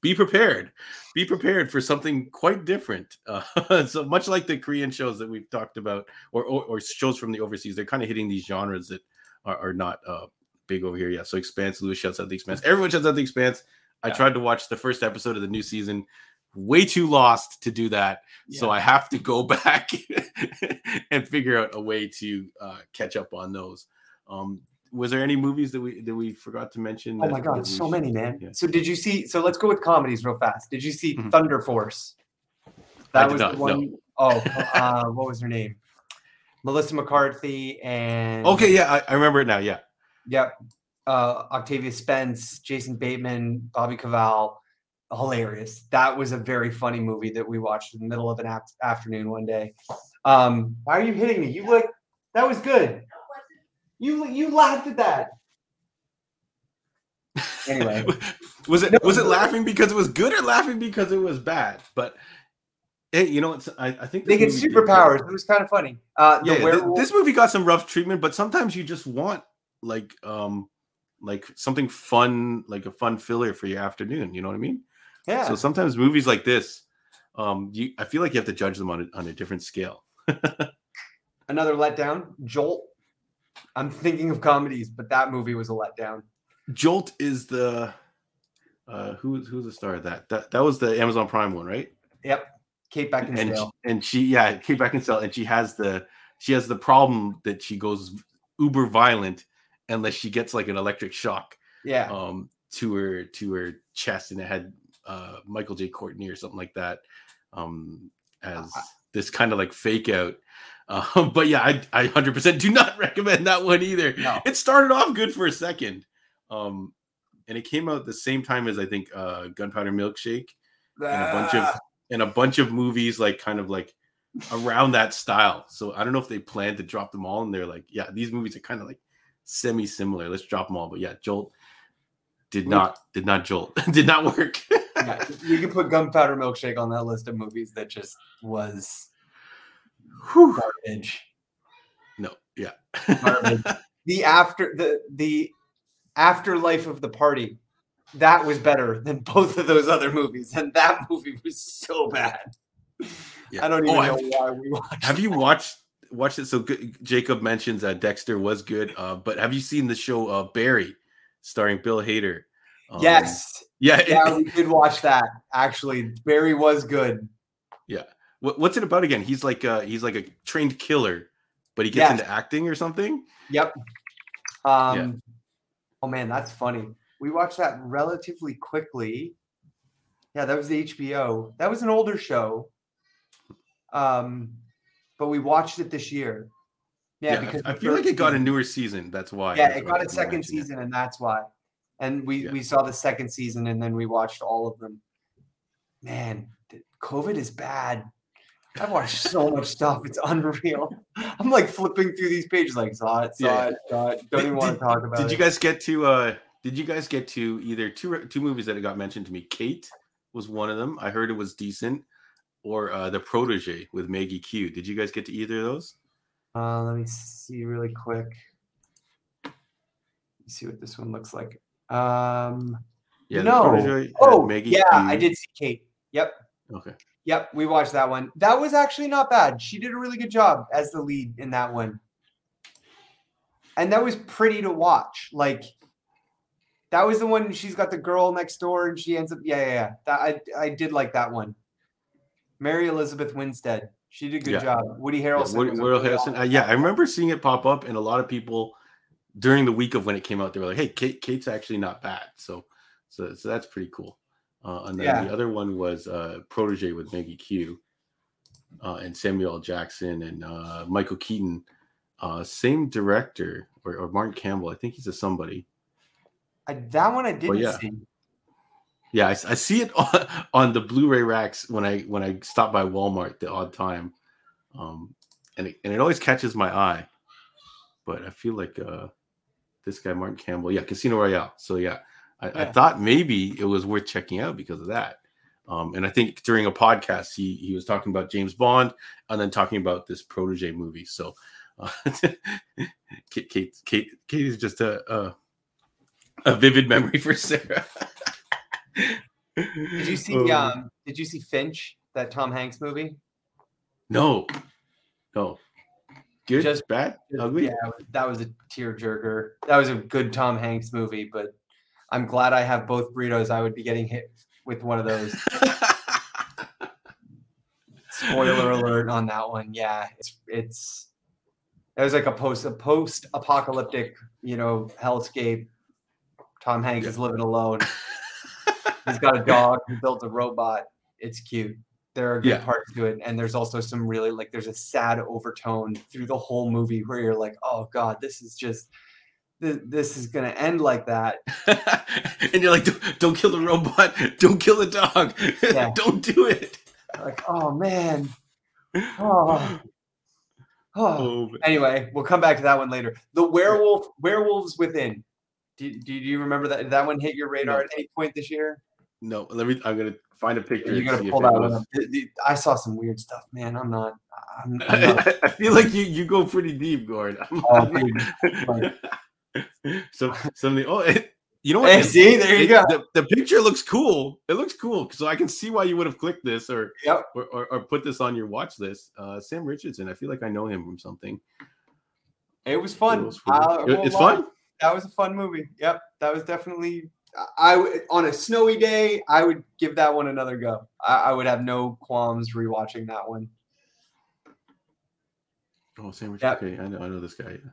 Speaker 1: be prepared. Be prepared for something quite different. Uh, so much like the Korean shows that we've talked about, or, or, or shows from the overseas, they're kind of hitting these genres that are, are not uh, big over here. Yeah. So Expanse, Lewis shouts out the Expanse. Everyone shouts out the Expanse. I tried to watch the first episode of the new season. Way too lost to do that, yeah. so I have to go back and figure out a way to uh, catch up on those. Um, was there any movies that we that we forgot to mention?
Speaker 2: Oh my god, so should... many, man. Yeah. So did you see? So let's go with comedies real fast. Did you see mm-hmm. Thunder Force? That was not, the one. No. Oh, uh, what was her name? Melissa McCarthy and.
Speaker 1: Okay, yeah, I, I remember it now. Yeah.
Speaker 2: Yep. uh, Octavia Spence, Jason Bateman, Bobby Cannavale. Hilarious. That was a very funny movie that we watched in the middle of an ap- afternoon one day. Um, why are you hitting me? You like that was good. You you laughed at that. Anyway,
Speaker 1: was it no, was it laughing because it was good or laughing because it was bad? But hey, you know, it's I, I think
Speaker 2: they get superpowers. It was kind of funny. Uh,
Speaker 1: yeah, werewolf- this movie got some rough treatment, but sometimes you just want like um like something fun, like a fun filler for your afternoon. You know what I mean? Yeah. So sometimes movies like this, um, you I feel like you have to judge them on a, on a different scale.
Speaker 2: Another letdown, Jolt. I'm thinking of comedies, but that movie was a letdown.
Speaker 1: Jolt is the uh who's who's the star of that? That that was the Amazon Prime one, right?
Speaker 2: Yep. Kate Beckinsale.
Speaker 1: And she, and she yeah, Kate Beckinsale, and she has the she has the problem that she goes uber violent unless she gets like an electric shock.
Speaker 2: Yeah.
Speaker 1: Um to her to her chest and it had uh Michael J. Courtney or something like that. Um as this kind of like fake out. Uh, but yeah, I, I 100% do not recommend that one either. No. It started off good for a second. Um, and it came out the same time as I think uh, Gunpowder Milkshake ah. and a bunch of ah. and a bunch of movies like kind of like around that style. So I don't know if they planned to drop them all and they're like, yeah, these movies are kind of like semi similar. Let's drop them all. But yeah, Jolt did not did not jolt did not work.
Speaker 2: yeah, you can put Gunpowder Milkshake on that list of movies that just was Whew. garbage.
Speaker 1: No, yeah.
Speaker 2: the after the the afterlife of the party that was better than both of those other movies, and that movie was so bad. Yeah. I don't even oh, know why we watched.
Speaker 1: Have you watched watched it? So good, Jacob mentions that Dexter was good, uh, but have you seen the show uh, Barry, starring Bill Hader?
Speaker 2: Um, yes.
Speaker 1: Yeah.
Speaker 2: Yeah, we did watch that. Actually, Barry was good.
Speaker 1: Yeah. What, what's it about again? He's like uh he's like a trained killer, but he gets yes. into acting or something.
Speaker 2: Yep. Um. Yeah. Oh man, that's funny. We watched that relatively quickly. Yeah, that was the HBO. That was an older show. Um, but we watched it this year.
Speaker 1: Yeah, yeah because I feel like it got a newer season. That's why.
Speaker 2: Yeah, it got a second season, it. and that's why. And we yeah. we saw the second season, and then we watched all of them. Man, COVID is bad. I've watched so much stuff. It's unreal. I'm like flipping through these pages, like saw it, saw yeah. it, saw it. Don't even did, want to talk about
Speaker 1: did
Speaker 2: it.
Speaker 1: Did you guys get to? uh Did you guys get to either two two movies that got mentioned to me? Kate was one of them. I heard it was decent. Or uh The Protege with Maggie Q. Did you guys get to either of those?
Speaker 2: Uh, let me see really quick. see what this one looks like. Um, yeah, no. oh, Maggie yeah, Q. I did see Kate. Yep.
Speaker 1: Okay.
Speaker 2: Yep, we watched that one. That was actually not bad. She did a really good job as the lead in that one. And that was pretty to watch. Like that was the one she's got the girl next door and she ends up yeah, yeah, yeah. That I I did like that one. Mary Elizabeth Winstead. She did a good yeah. job. Woody Harrelson.
Speaker 1: Yeah, Woody, Woody Harrelson. Uh, yeah, I remember seeing it pop up, and a lot of people during the week of when it came out, they were like, "Hey, Kate, Kate's actually not bad." So, so, so that's pretty cool. Uh, and then yeah. the other one was uh, Protege with Maggie Q uh, and Samuel Jackson and uh, Michael Keaton. Uh, same director or, or, Martin Campbell. I think he's a somebody.
Speaker 2: I, that one I didn't
Speaker 1: yeah.
Speaker 2: see.
Speaker 1: Yeah, I, I, see it on, on, the Blu-ray racks when I when I stop by Walmart the odd time, um, and it, and it always catches my eye. But I feel like uh, this guy Martin Campbell, yeah, Casino Royale. So yeah, I, yeah. I, thought maybe it was worth checking out because of that. Um, and I think during a podcast, he he was talking about James Bond and then talking about this protege movie. So uh, Kate, Kate, Kate, Kate is just a, a, a vivid memory for Sarah.
Speaker 2: did you see um, um, Did you see Finch, that Tom Hanks movie?
Speaker 1: No, no. Good, just bad, ugly.
Speaker 2: Yeah, that was a tearjerker. That was a good Tom Hanks movie, but I'm glad I have both burritos. I would be getting hit with one of those. Spoiler alert on that one. Yeah, it's it's it was like a post a post apocalyptic, you know, hellscape. Tom Hanks is living alone. He's got a dog. He built a robot. It's cute. There are good yeah. parts to it, and there's also some really like there's a sad overtone through the whole movie where you're like, oh god, this is just this is going to end like that.
Speaker 1: and you're like, don't, don't, kill the robot. Don't kill the dog. Yeah. don't do it.
Speaker 2: Like, oh man. Oh. Oh. oh anyway, we'll come back to that one later. The werewolf, werewolves within. Do, do, you remember that? Did that one hit your radar no. at any point this year?
Speaker 1: No. Let me. I'm gonna find a picture.
Speaker 2: You're gonna pull that one up. I saw some weird stuff, man. I'm not. I'm,
Speaker 1: I'm not. I, feel like you you go pretty deep, Gord. Oh, dude. so some of the oh it, you know what?
Speaker 2: Hey, see, there you it, go.
Speaker 1: The, the, picture looks cool. It looks cool. So I can see why you would have clicked this or
Speaker 2: yep.
Speaker 1: or, or, or, put this on your watch list. Uh, Sam Richardson. I feel like I know him from something.
Speaker 2: It was fun. It was uh,
Speaker 1: it's fun.
Speaker 2: That was a fun movie. Yep, that was definitely. I on a snowy day, I would give that one another go. I, I would have no qualms rewatching that one.
Speaker 1: Oh, Sam Richardson. Yep. Okay, I know. I know this guy. Yeah.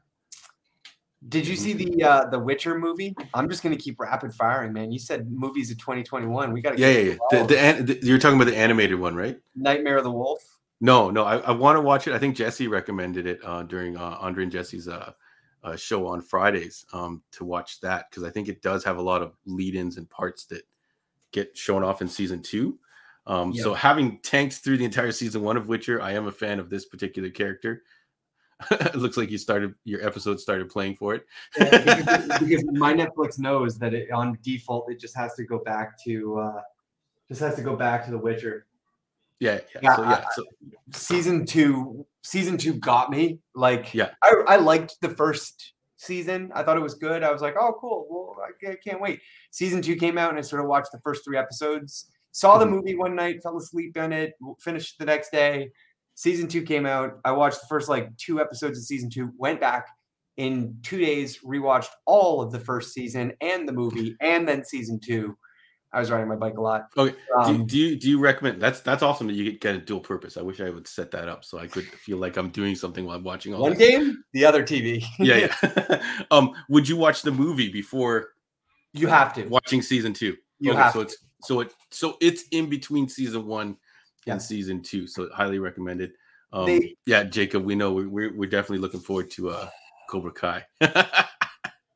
Speaker 2: Did you see the uh, the Witcher movie? I'm just gonna keep rapid firing, man. You said movies of 2021. We got
Speaker 1: to. Yeah, yeah, yeah. The, the, the, you're talking about the animated one, right?
Speaker 2: Nightmare of the Wolf.
Speaker 1: No, no. I, I want to watch it. I think Jesse recommended it uh, during uh, Andre and Jesse's uh, uh, show on Fridays um, to watch that because I think it does have a lot of lead-ins and parts that get shown off in season two. Um, So having tanked through the entire season one of Witcher, I am a fan of this particular character. it looks like you started your episode started playing for it.
Speaker 2: yeah, because, because, my Netflix knows that it on default it just has to go back to uh just has to go back to The Witcher.
Speaker 1: Yeah, yeah. yeah, so, yeah so.
Speaker 2: season two, season two got me. Like,
Speaker 1: yeah,
Speaker 2: I, I liked the first season. I thought it was good. I was like, oh, cool. Well, I can't wait. Season two came out, and I sort of watched the first three episodes. Saw the mm-hmm. movie one night, fell asleep on it, finished the next day season two came out. I watched the first like two episodes of season two, went back in two days, rewatched all of the first season and the movie, and then season two. I was riding my bike a lot.
Speaker 1: Okay. Um, do, do, you do you recommend that's that's awesome that you get a dual purpose. I wish I would set that up so I could feel like I'm doing something while I'm watching all
Speaker 2: one this. game, the other TV.
Speaker 1: yeah, yeah. um, would you watch the movie before
Speaker 2: you have to
Speaker 1: watching season two?
Speaker 2: You okay, have
Speaker 1: so to. it's so it so it's in between season one yeah. in season two. So highly recommended. Um, they, yeah, Jacob, we know we're, we're, we're definitely looking forward to uh, Cobra Kai.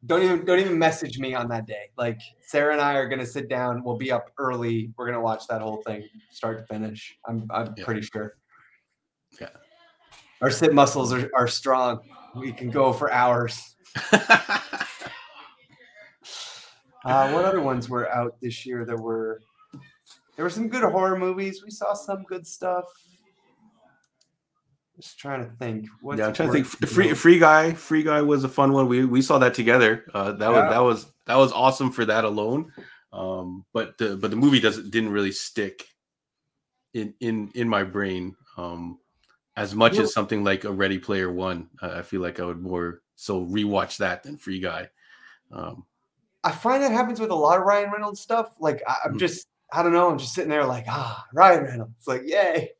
Speaker 2: don't even don't even message me on that day. Like Sarah and I are gonna sit down. We'll be up early. We're gonna watch that whole thing, start to finish. I'm I'm yeah. pretty sure.
Speaker 1: Yeah.
Speaker 2: Our sit muscles are, are strong. We can go for hours. uh, what other ones were out this year that were there were some good horror movies. We saw some good stuff. Just trying to think.
Speaker 1: What's yeah, I'm trying to think. Free Free Guy, Free Guy was a fun one. We we saw that together. Uh, that yeah. was that was that was awesome for that alone. Um, but the but the movie doesn't didn't really stick in in in my brain um, as much as something like a Ready Player One. Uh, I feel like I would more so rewatch that than Free Guy. Um,
Speaker 2: I find that happens with a lot of Ryan Reynolds stuff. Like I, am mm. just I don't know. I'm just sitting there like, ah, Ryan Reynolds. It's like, yay.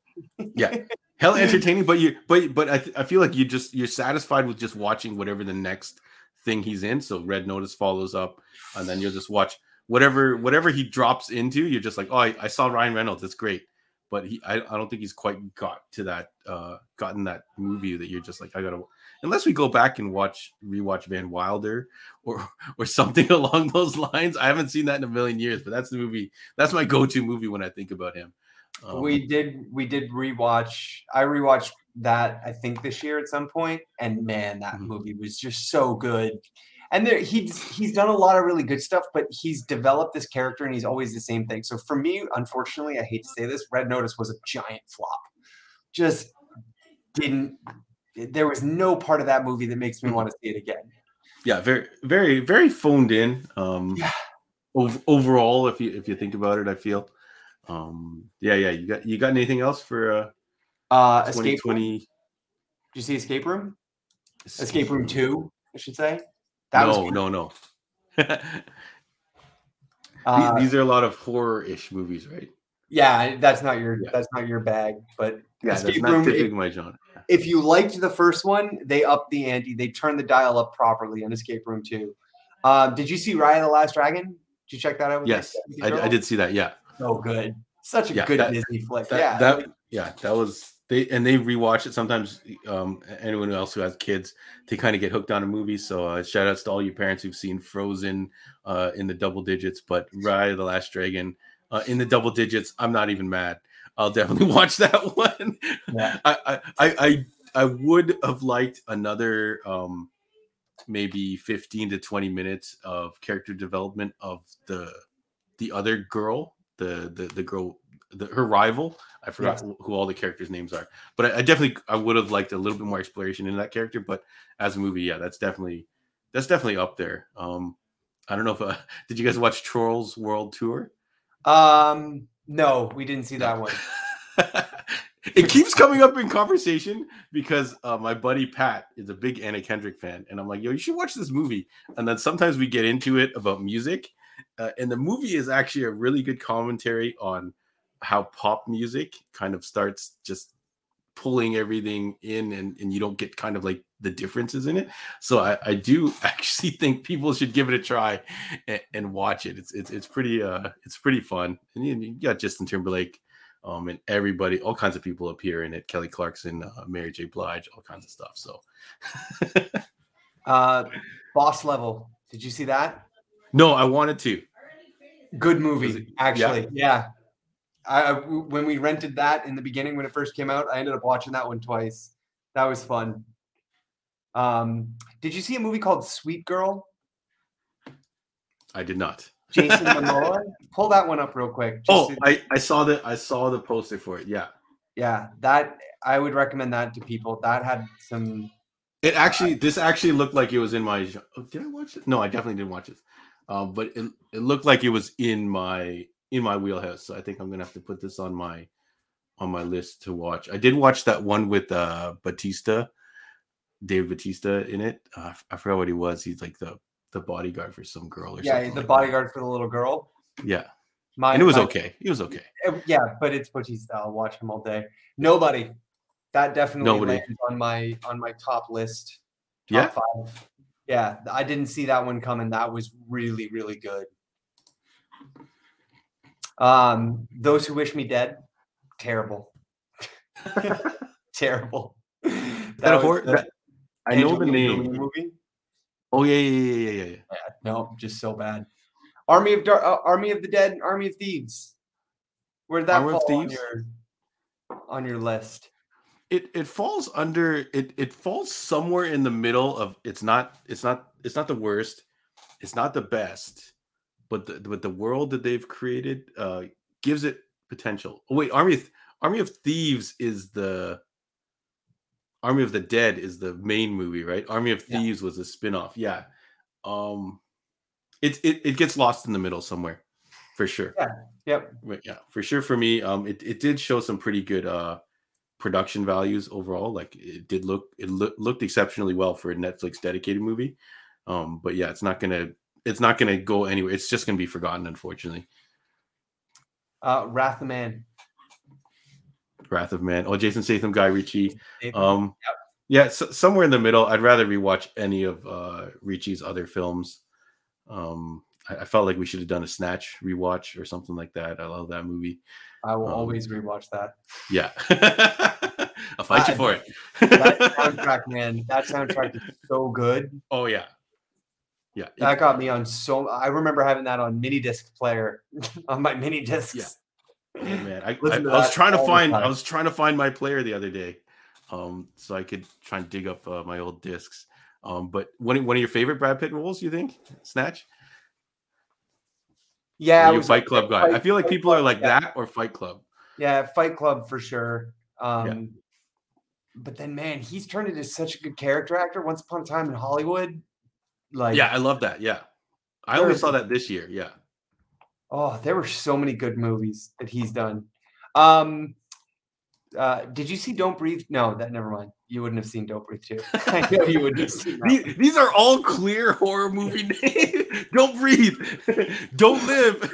Speaker 1: yeah. Hell entertaining, but you but but I, th- I feel like you just you're satisfied with just watching whatever the next thing he's in. So Red Notice follows up, and then you'll just watch whatever whatever he drops into. You're just like, oh, I, I saw Ryan Reynolds. It's great, but he I, I don't think he's quite got to that uh gotten that movie that you're just like I gotta unless we go back and watch rewatch Van Wilder or or something along those lines. I haven't seen that in a million years, but that's the movie. That's my go-to movie when I think about him.
Speaker 2: Um, we did we did rewatch. I rewatched that I think this year at some point, and man, that mm-hmm. movie was just so good. And there, he's he's done a lot of really good stuff, but he's developed this character, and he's always the same thing. So for me, unfortunately, I hate to say this, Red Notice was a giant flop. Just didn't there was no part of that movie that makes me mm-hmm. want to see it again.
Speaker 1: Yeah, very, very, very phoned in. Um, yeah. Ov- overall, if you if you think about it, I feel. Um, yeah, yeah. You got you got anything else for uh,
Speaker 2: uh escape room? Did you see Escape Room? Escape, escape Room Two, I should say.
Speaker 1: That no, no, no. uh, these, these are a lot of horror-ish movies, right?
Speaker 2: Yeah, that's not your yeah. that's not your bag, but
Speaker 1: yeah, Escape that's not Room, my genre
Speaker 2: if you liked the first one, they upped the ante. They turned the dial up properly in Escape Room 2. Um, did you see Raya the Last Dragon? Did you check that out?
Speaker 1: Yes, I, I, did see that. Yeah.
Speaker 2: So good. Such a yeah, good that, Disney flick.
Speaker 1: That,
Speaker 2: yeah.
Speaker 1: That, yeah, that was they and they rewatch it sometimes. Um, anyone else who has kids, they kind of get hooked on a movie. So uh, shout outs to all you parents who've seen Frozen uh, in the double digits, but Raya the Last Dragon uh, in the double digits. I'm not even mad. I'll definitely watch that one. Yeah. I, I I I would have liked another um, maybe 15 to 20 minutes of character development of the the other girl, the the the girl the, her rival. I forgot yeah. who all the characters' names are, but I, I, definitely I would have liked a little bit more exploration in that character. But as a movie, yeah, that's definitely that's definitely up there. Um, I don't know if uh, did you guys watch Trolls World Tour?
Speaker 2: Um, no, we didn't see that one.
Speaker 1: it keeps coming up in conversation because uh, my buddy Pat is a big Anna Kendrick fan, and I'm like, yo, you should watch this movie. And then sometimes we get into it about music, uh, and the movie is actually a really good commentary on how pop music kind of starts just pulling everything in and, and you don't get kind of like the differences in it. So i, I do actually think people should give it a try and, and watch it. It's, it's it's pretty uh it's pretty fun. And you, you got justin timberlake um and everybody all kinds of people appear in it. Kelly clarkson uh, mary j. Blige all kinds of stuff. So
Speaker 2: uh boss level. Did you see that?
Speaker 1: No i wanted to.
Speaker 2: Good movie actually. Yeah. yeah I, when we rented that in the beginning when it first came out, I ended up watching that one twice. That was fun. Um, did you see a movie called Sweet Girl?
Speaker 1: I did not.
Speaker 2: Jason Momoa. Pull that one up real quick.
Speaker 1: oh, I, I saw the I saw the poster for it. Yeah.
Speaker 2: Yeah, that I would recommend that to people. That had some.
Speaker 1: It actually, this actually looked like it was in my. Oh, did I watch it? No, I definitely didn't watch it. Um, but it, it looked like it was in my in my wheelhouse. So I think I'm gonna have to put this on my on my list to watch. I did watch that one with uh Bautista, Dave Bautista in it. Uh, I forgot what he was. He's like the the bodyguard for some girl or
Speaker 2: yeah,
Speaker 1: something.
Speaker 2: Yeah, the like bodyguard that. for the little girl.
Speaker 1: Yeah. My, and it was my, okay. It was okay.
Speaker 2: Yeah, but it's Bautista. I'll watch him all day. Nobody. That definitely Nobody. lands on my on my top list. Top
Speaker 1: yeah.
Speaker 2: five. Yeah, I didn't see that one coming. That was really, really good. Um, those who wish me dead, terrible, terrible.
Speaker 1: That, that horror. That, I know the name. Movie. Oh yeah, yeah, yeah, yeah, yeah. yeah
Speaker 2: no, just so bad. Army of Dar- uh, Army of the Dead, Army of Thieves. Where did that Army fall on your on your list?
Speaker 1: It it falls under it. It falls somewhere in the middle of. It's not. It's not. It's not the worst. It's not the best but the, but the world that they've created uh, gives it potential. Oh wait, Army of, Army of Thieves is the Army of the Dead is the main movie, right? Army of Thieves yeah. was a spin-off. Yeah. Um it, it it gets lost in the middle somewhere for sure.
Speaker 2: Yeah. Yep.
Speaker 1: But yeah, for sure for me. Um it, it did show some pretty good uh production values overall. Like it did look it lo- looked exceptionally well for a Netflix dedicated movie. Um, but yeah, it's not gonna it's not going to go anywhere. It's just going to be forgotten, unfortunately.
Speaker 2: Uh, Wrath of Man.
Speaker 1: Wrath of Man. Oh, Jason Statham, Guy Ritchie. Um, yep. yeah, so, somewhere in the middle. I'd rather rewatch any of uh, Ritchie's other films. Um, I, I, felt like we should have done a Snatch rewatch or something like that. I love that movie.
Speaker 2: I will um, always rewatch that.
Speaker 1: Yeah. I'll fight uh, you for it.
Speaker 2: that soundtrack, man. That soundtrack is so good.
Speaker 1: Oh yeah. Yeah,
Speaker 2: that got me on so. I remember having that on mini disc player on my mini discs.
Speaker 1: Yeah, oh, man, I, I, I was trying to find. I was trying to find my player the other day, um, so I could try and dig up uh, my old discs. Um, but one one of your favorite Brad Pitt roles, you think? Snatch.
Speaker 2: Yeah,
Speaker 1: you Fight Club guy. Fight, I feel like people are like yeah. that or Fight Club.
Speaker 2: Yeah, Fight Club for sure. Um, yeah. But then, man, he's turned into such a good character actor. Once upon a time in Hollywood,
Speaker 1: like yeah, I love that. Yeah, I only saw that this year. Yeah.
Speaker 2: Oh, there were so many good movies that he's done. Um, uh, did you see Don't Breathe? No, that never mind. You wouldn't have seen Don't Breathe too. I know you wouldn't have seen
Speaker 1: these, these, are all clear horror movie names. Don't breathe. Don't live.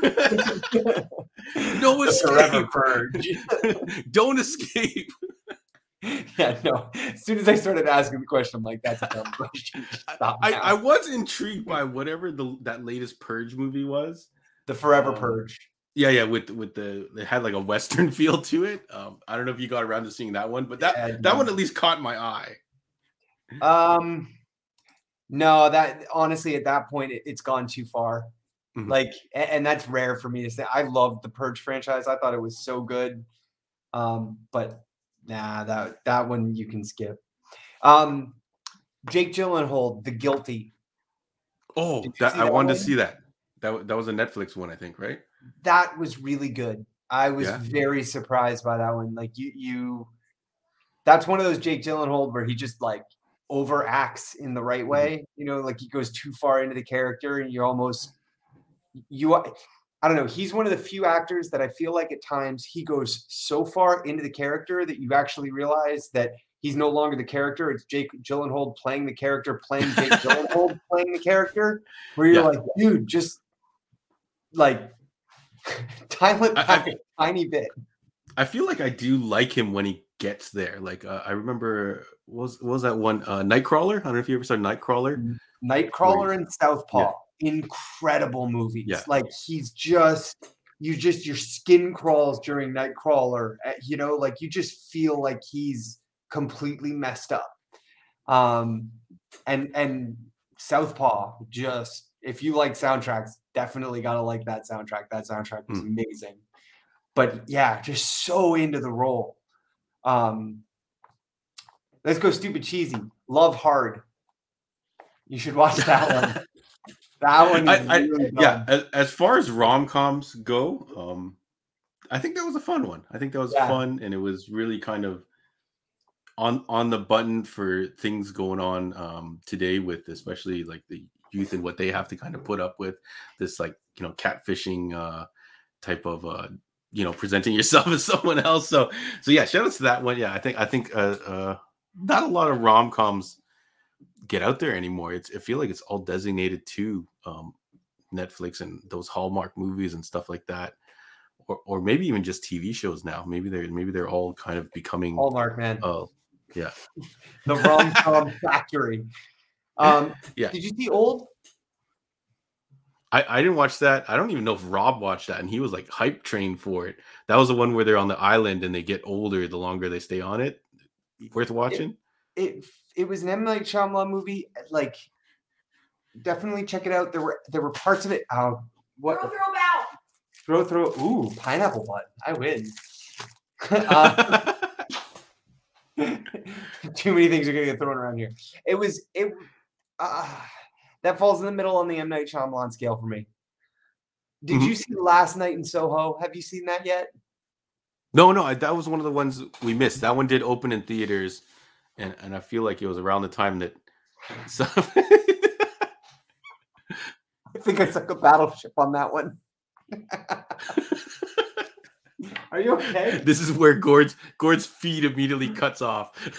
Speaker 1: no escape. Don't escape.
Speaker 2: yeah, no. As soon as I started asking the question, I'm like, that's a dumb question.
Speaker 1: I, I, was intrigued by whatever the that latest Purge movie was.
Speaker 2: The Forever um, Purge.
Speaker 1: Yeah, yeah, with with the it had like a western feel to it. Um, I don't know if you got around to seeing that one, but that yeah, that one at least caught my eye.
Speaker 2: Um, no, that honestly at that point it, has gone too far. Mm-hmm. Like, and, and, that's rare for me to say. I loved the Purge franchise. I thought it was so good. Um, but nah, that that one you can skip. Um, Jake Gyllenhaal, The Guilty.
Speaker 1: Oh, that, I wanted one? to see that. That that was a Netflix one, I think, right?
Speaker 2: That was really good. I was yeah. very surprised by that one. Like you, you, that's one of those Jake Gyllenhaal where he just like overacts in the right mm-hmm. way. You know, like he goes too far into the character, and you're almost you. I don't know. He's one of the few actors that I feel like at times he goes so far into the character that you actually realize that he's no longer the character. It's Jake Gyllenhaal playing the character, playing Jake Gyllenhaal playing the character. Where you're yeah. like, dude, just like dial it back I, a tiny bit.
Speaker 1: I feel like I do like him when he gets there. Like uh, I remember was was that one uh, Nightcrawler? I don't know if you ever saw Nightcrawler.
Speaker 2: Nightcrawler and Southpaw, yeah. Incredible movies. Yeah. Like he's just you just your skin crawls during Nightcrawler. Eh, you know, like you just feel like he's completely messed up. Um, and and Southpaw just if you like soundtracks, definitely gotta like that soundtrack. That soundtrack was mm. amazing. But yeah, just so into the role. Um, let's go stupid cheesy. Love hard. You should watch that one. that one,
Speaker 1: I, really I, yeah. As, as, far as rom coms go, um, I think that was a fun one. I think that was yeah. fun, and it was really kind of on on the button for things going on um, today with especially like the youth and what they have to kind of put up with this like you know catfishing uh, type of uh, you know presenting yourself as someone else. So so yeah, shout out to that one. Yeah, I think I think uh, uh, not a lot of rom coms get out there anymore. It's I feel like it's all designated to um, Netflix and those Hallmark movies and stuff like that. Or, or maybe even just TV shows now. Maybe they're maybe they're all kind of becoming
Speaker 2: Hallmark man.
Speaker 1: Oh, yeah.
Speaker 2: the rom com factory. Um, yeah. Did you see Old?
Speaker 1: I, I didn't watch that. I don't even know if Rob watched that, and he was like hype trained for it. That was the one where they're on the island and they get older the longer they stay on it. Worth watching.
Speaker 2: It it, it was an M Night Shyamalan movie. Like, definitely check it out. There were there were parts of it. Uh, what? Throw throw bow. Throw throw. Ooh, pineapple butt. I win. uh, too many things are gonna get thrown around here. It was it. Uh, that falls in the middle on the M Night Shyamalan scale for me. Did mm-hmm. you see Last Night in Soho? Have you seen that yet?
Speaker 1: No, no, that was one of the ones we missed. That one did open in theaters, and and I feel like it was around the time that. So
Speaker 2: I think I took a battleship on that one. Are you okay?
Speaker 1: This is where Gord's Gord's feed immediately cuts off.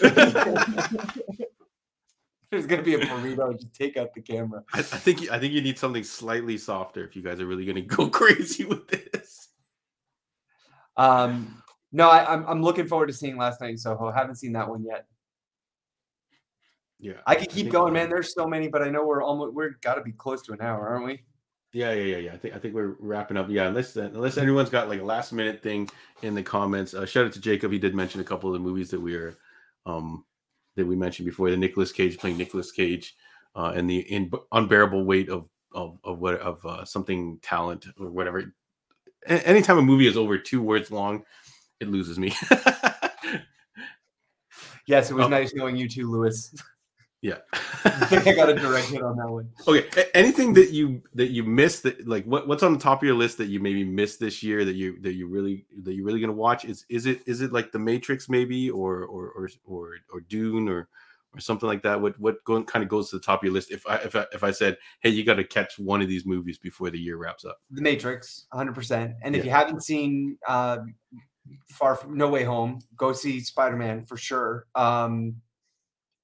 Speaker 2: There's gonna be a burrito. Just take out the camera.
Speaker 1: I, I, think I think you need something slightly softer if you guys are really gonna go crazy with this.
Speaker 2: Um, no, I, am I'm, I'm looking forward to seeing Last Night in Soho. Haven't seen that one yet.
Speaker 1: Yeah,
Speaker 2: I can keep I going, man. There's so many, but I know we're almost we're got to be close to an hour, aren't we?
Speaker 1: Yeah, yeah, yeah, yeah. I think I think we're wrapping up. Yeah, unless unless anyone's got like a last minute thing in the comments. Uh, shout out to Jacob. He did mention a couple of the movies that we are um that we mentioned before. The Nicolas Cage playing Nicolas Cage, uh, and the in, unbearable weight of of of what of uh, something talent or whatever. A- anytime a movie is over two words long, it loses me.
Speaker 2: yes, it was oh. nice knowing you too, Lewis.
Speaker 1: Yeah,
Speaker 2: I think I got a direct hit on that one.
Speaker 1: Okay, anything that you that you missed that like what what's on the top of your list that you maybe missed this year that you that you really that you're really gonna watch is is it is it like The Matrix maybe or or or or, or Dune or or something like that? What what going kind of goes to the top of your list? If I if I, if I said, hey, you got to catch one of these movies before the year wraps up.
Speaker 2: The Matrix, 100. percent And if yeah. you haven't seen uh, Far from No Way Home, go see Spider Man for sure. Um,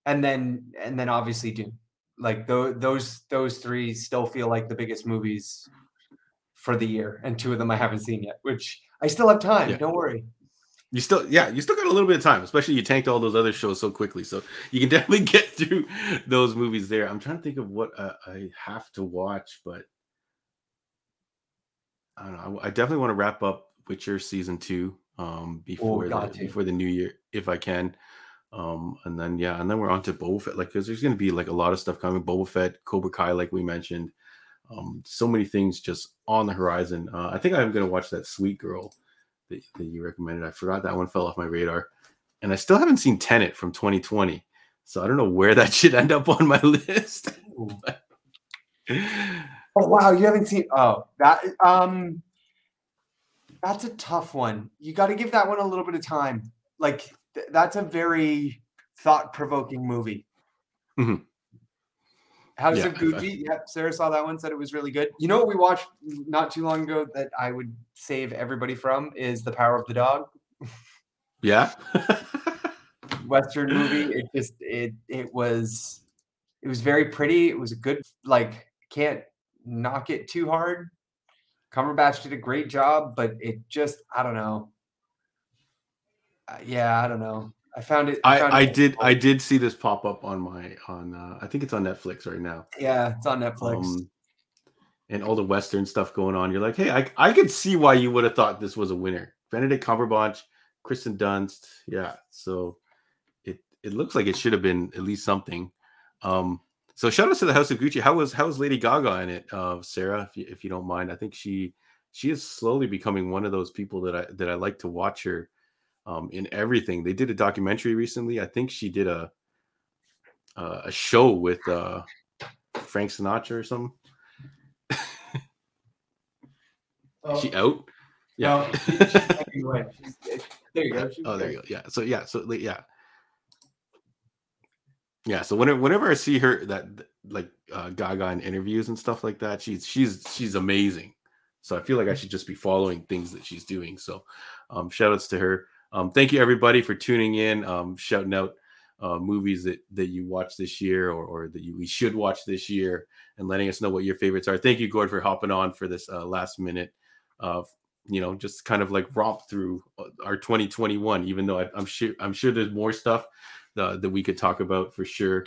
Speaker 2: and then and then obviously Dune. Like th- those those three still feel like the biggest movies for the year, and two of them I haven't seen yet, which I still have time. Yeah. Don't worry.
Speaker 1: You still, yeah, you still got a little bit of time, especially you tanked all those other shows so quickly, so you can definitely get through those movies there. I'm trying to think of what uh, I have to watch, but I don't know. I, I definitely want to wrap up Witcher season two um before oh, the, before the new year if I can. Um, and then yeah, and then we're on to Boba Fett, like because there's gonna be like a lot of stuff coming. Boba Fett, Cobra Kai, like we mentioned. Um, so many things just on the horizon. Uh, I think I'm gonna watch that Sweet Girl that, that you recommended. I forgot that one fell off my radar, and I still haven't seen Tenet from 2020. So I don't know where that should end up on my list.
Speaker 2: oh wow, you haven't seen? Oh, that um, that's a tough one. You got to give that one a little bit of time. Like th- that's a very thought-provoking movie. Mm-hmm. House yeah, of Gucci. Yep, Sarah saw that one. Said it was really good. You know what we watched not too long ago that I would save everybody from is The Power of the Dog.
Speaker 1: Yeah.
Speaker 2: Western movie. It just it it was it was very pretty. It was a good like can't knock it too hard. Cumberbatch did a great job, but it just I don't know. Uh, yeah, I don't know. I found it.
Speaker 1: I, found
Speaker 2: I,
Speaker 1: it did I did see this pop up on my on uh, I think it's on Netflix right now.
Speaker 2: Yeah, it's on Netflix. Um,
Speaker 1: and all the Western stuff going on. You're like, hey, I I could see why you would have thought this was a winner. Benedict Cumberbatch, Kristen Dunst, yeah. So it it looks like it should have been at least something. Um, so shout out to the House of Gucci. How was how was Lady Gaga in it, uh, Sarah? If you, if you don't mind, I think she she is slowly becoming one of those people that I that I like to watch her um, in everything. They did a documentary recently. I think she did a uh, a show with uh, Frank Sinatra or something. oh. She out? Yeah. No, she, there you go. Oh, there you go. Yeah. So yeah. So yeah. Yeah. So whenever whenever I see her that like uh, Gaga in interviews and stuff like that, she's she's she's amazing. So I feel like I should just be following things that she's doing. So um, shout outs to her. Um, thank you everybody for tuning in, um, shouting out uh, movies that that you watch this year or, or that you, we should watch this year, and letting us know what your favorites are. Thank you, Gord, for hopping on for this uh, last minute. Uh, you know, just kind of like romp through uh, our 2021. Even though I, am sure I'm sure there's more stuff uh, that we could talk about for sure.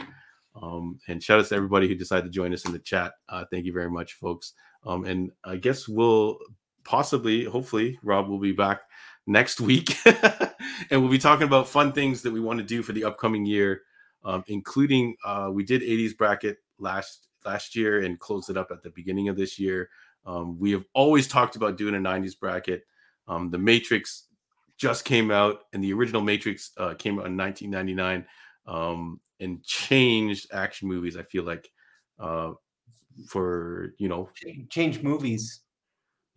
Speaker 1: Um, and shout out to everybody who decided to join us in the chat. Uh, thank you very much, folks. Um, and I guess we'll possibly, hopefully, Rob will be back next week, and we'll be talking about fun things that we want to do for the upcoming year, um, including uh, we did 80s bracket last last year and closed it up at the beginning of this year. Um, we have always talked about doing a 90s bracket. Um, the Matrix just came out, and the original Matrix uh, came out in 1999 um, and changed action movies. I feel like uh, for you know
Speaker 2: change movies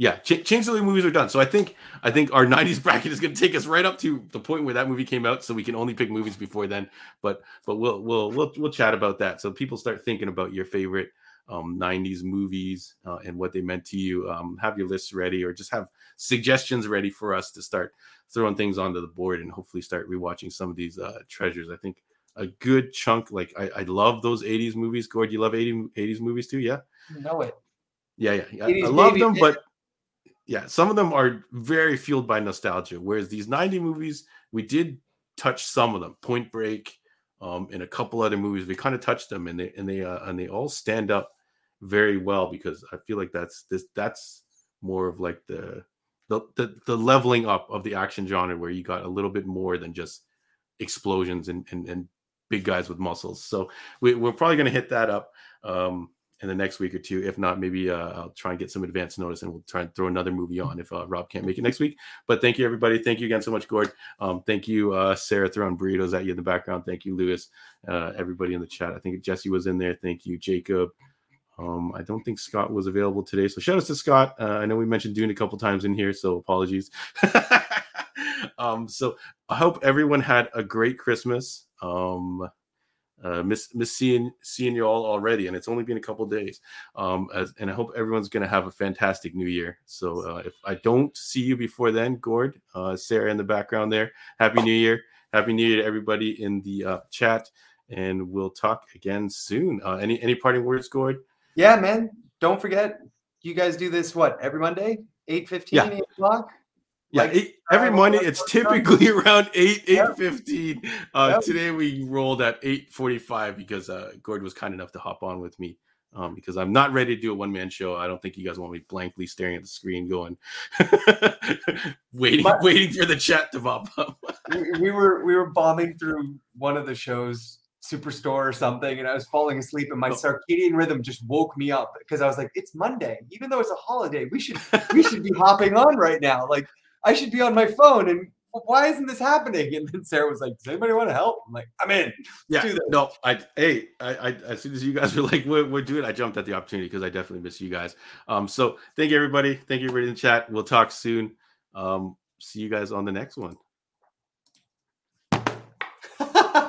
Speaker 1: yeah, ch- change the way movies are done. So I think I think our '90s bracket is going to take us right up to the point where that movie came out, so we can only pick movies before then. But but we'll we'll we'll we'll chat about that. So people start thinking about your favorite um, '90s movies uh, and what they meant to you. Um, have your lists ready, or just have suggestions ready for us to start throwing things onto the board and hopefully start rewatching some of these uh, treasures. I think a good chunk. Like I, I love those '80s movies. Gord, you love 80, 80s movies too? Yeah.
Speaker 2: know it.
Speaker 1: Yeah, yeah. I, I love them, but yeah, some of them are very fueled by nostalgia. Whereas these 90 movies, we did touch some of them. Point Break, um, and a couple other movies, we kind of touched them, and they and they uh, and they all stand up very well because I feel like that's this that's more of like the the, the the leveling up of the action genre where you got a little bit more than just explosions and and, and big guys with muscles. So we, are probably going to hit that up. Um, in the next week or two. If not, maybe uh, I'll try and get some advance notice and we'll try and throw another movie on if uh, Rob can't make it next week. But thank you, everybody. Thank you again so much, Gord. Um, thank you, uh, Sarah, throwing burritos at you in the background. Thank you, Lewis. Uh, everybody in the chat. I think Jesse was in there. Thank you, Jacob. Um, I don't think Scott was available today. So shout out to Scott. Uh, I know we mentioned doing a couple times in here, so apologies. um, so I hope everyone had a great Christmas. Um, uh, miss miss seeing seeing you all already, and it's only been a couple days. Um, as, and I hope everyone's going to have a fantastic New Year. So uh, if I don't see you before then, Gord, uh, Sarah in the background there, Happy New Year, Happy New Year to everybody in the uh, chat, and we'll talk again soon. Uh, any any parting words, Gord?
Speaker 2: Yeah, man. Don't forget, you guys do this what every Monday, eight fifteen, yeah. eight o'clock.
Speaker 1: Yeah, like, eight, every Monday it's typically around eight eight fifteen. Uh, yep. Today we rolled at eight forty five because uh, Gord was kind enough to hop on with me um, because I'm not ready to do a one man show. I don't think you guys want me blankly staring at the screen, going, waiting, but, waiting for the chat to pop up.
Speaker 2: we, we were we were bombing through one of the shows superstore or something and i was falling asleep and my oh. circadian rhythm just woke me up because i was like it's monday even though it's a holiday we should we should be hopping on right now like i should be on my phone and why isn't this happening? And then Sarah was like, Does anybody want to help? I'm like, I'm in.
Speaker 1: Let's yeah. No, I hey, I, I as soon as you guys were like, we're, we're doing, I jumped at the opportunity because I definitely miss you guys. Um, so thank you everybody. Thank you everybody in the chat. We'll talk soon. Um, see you guys on the next one.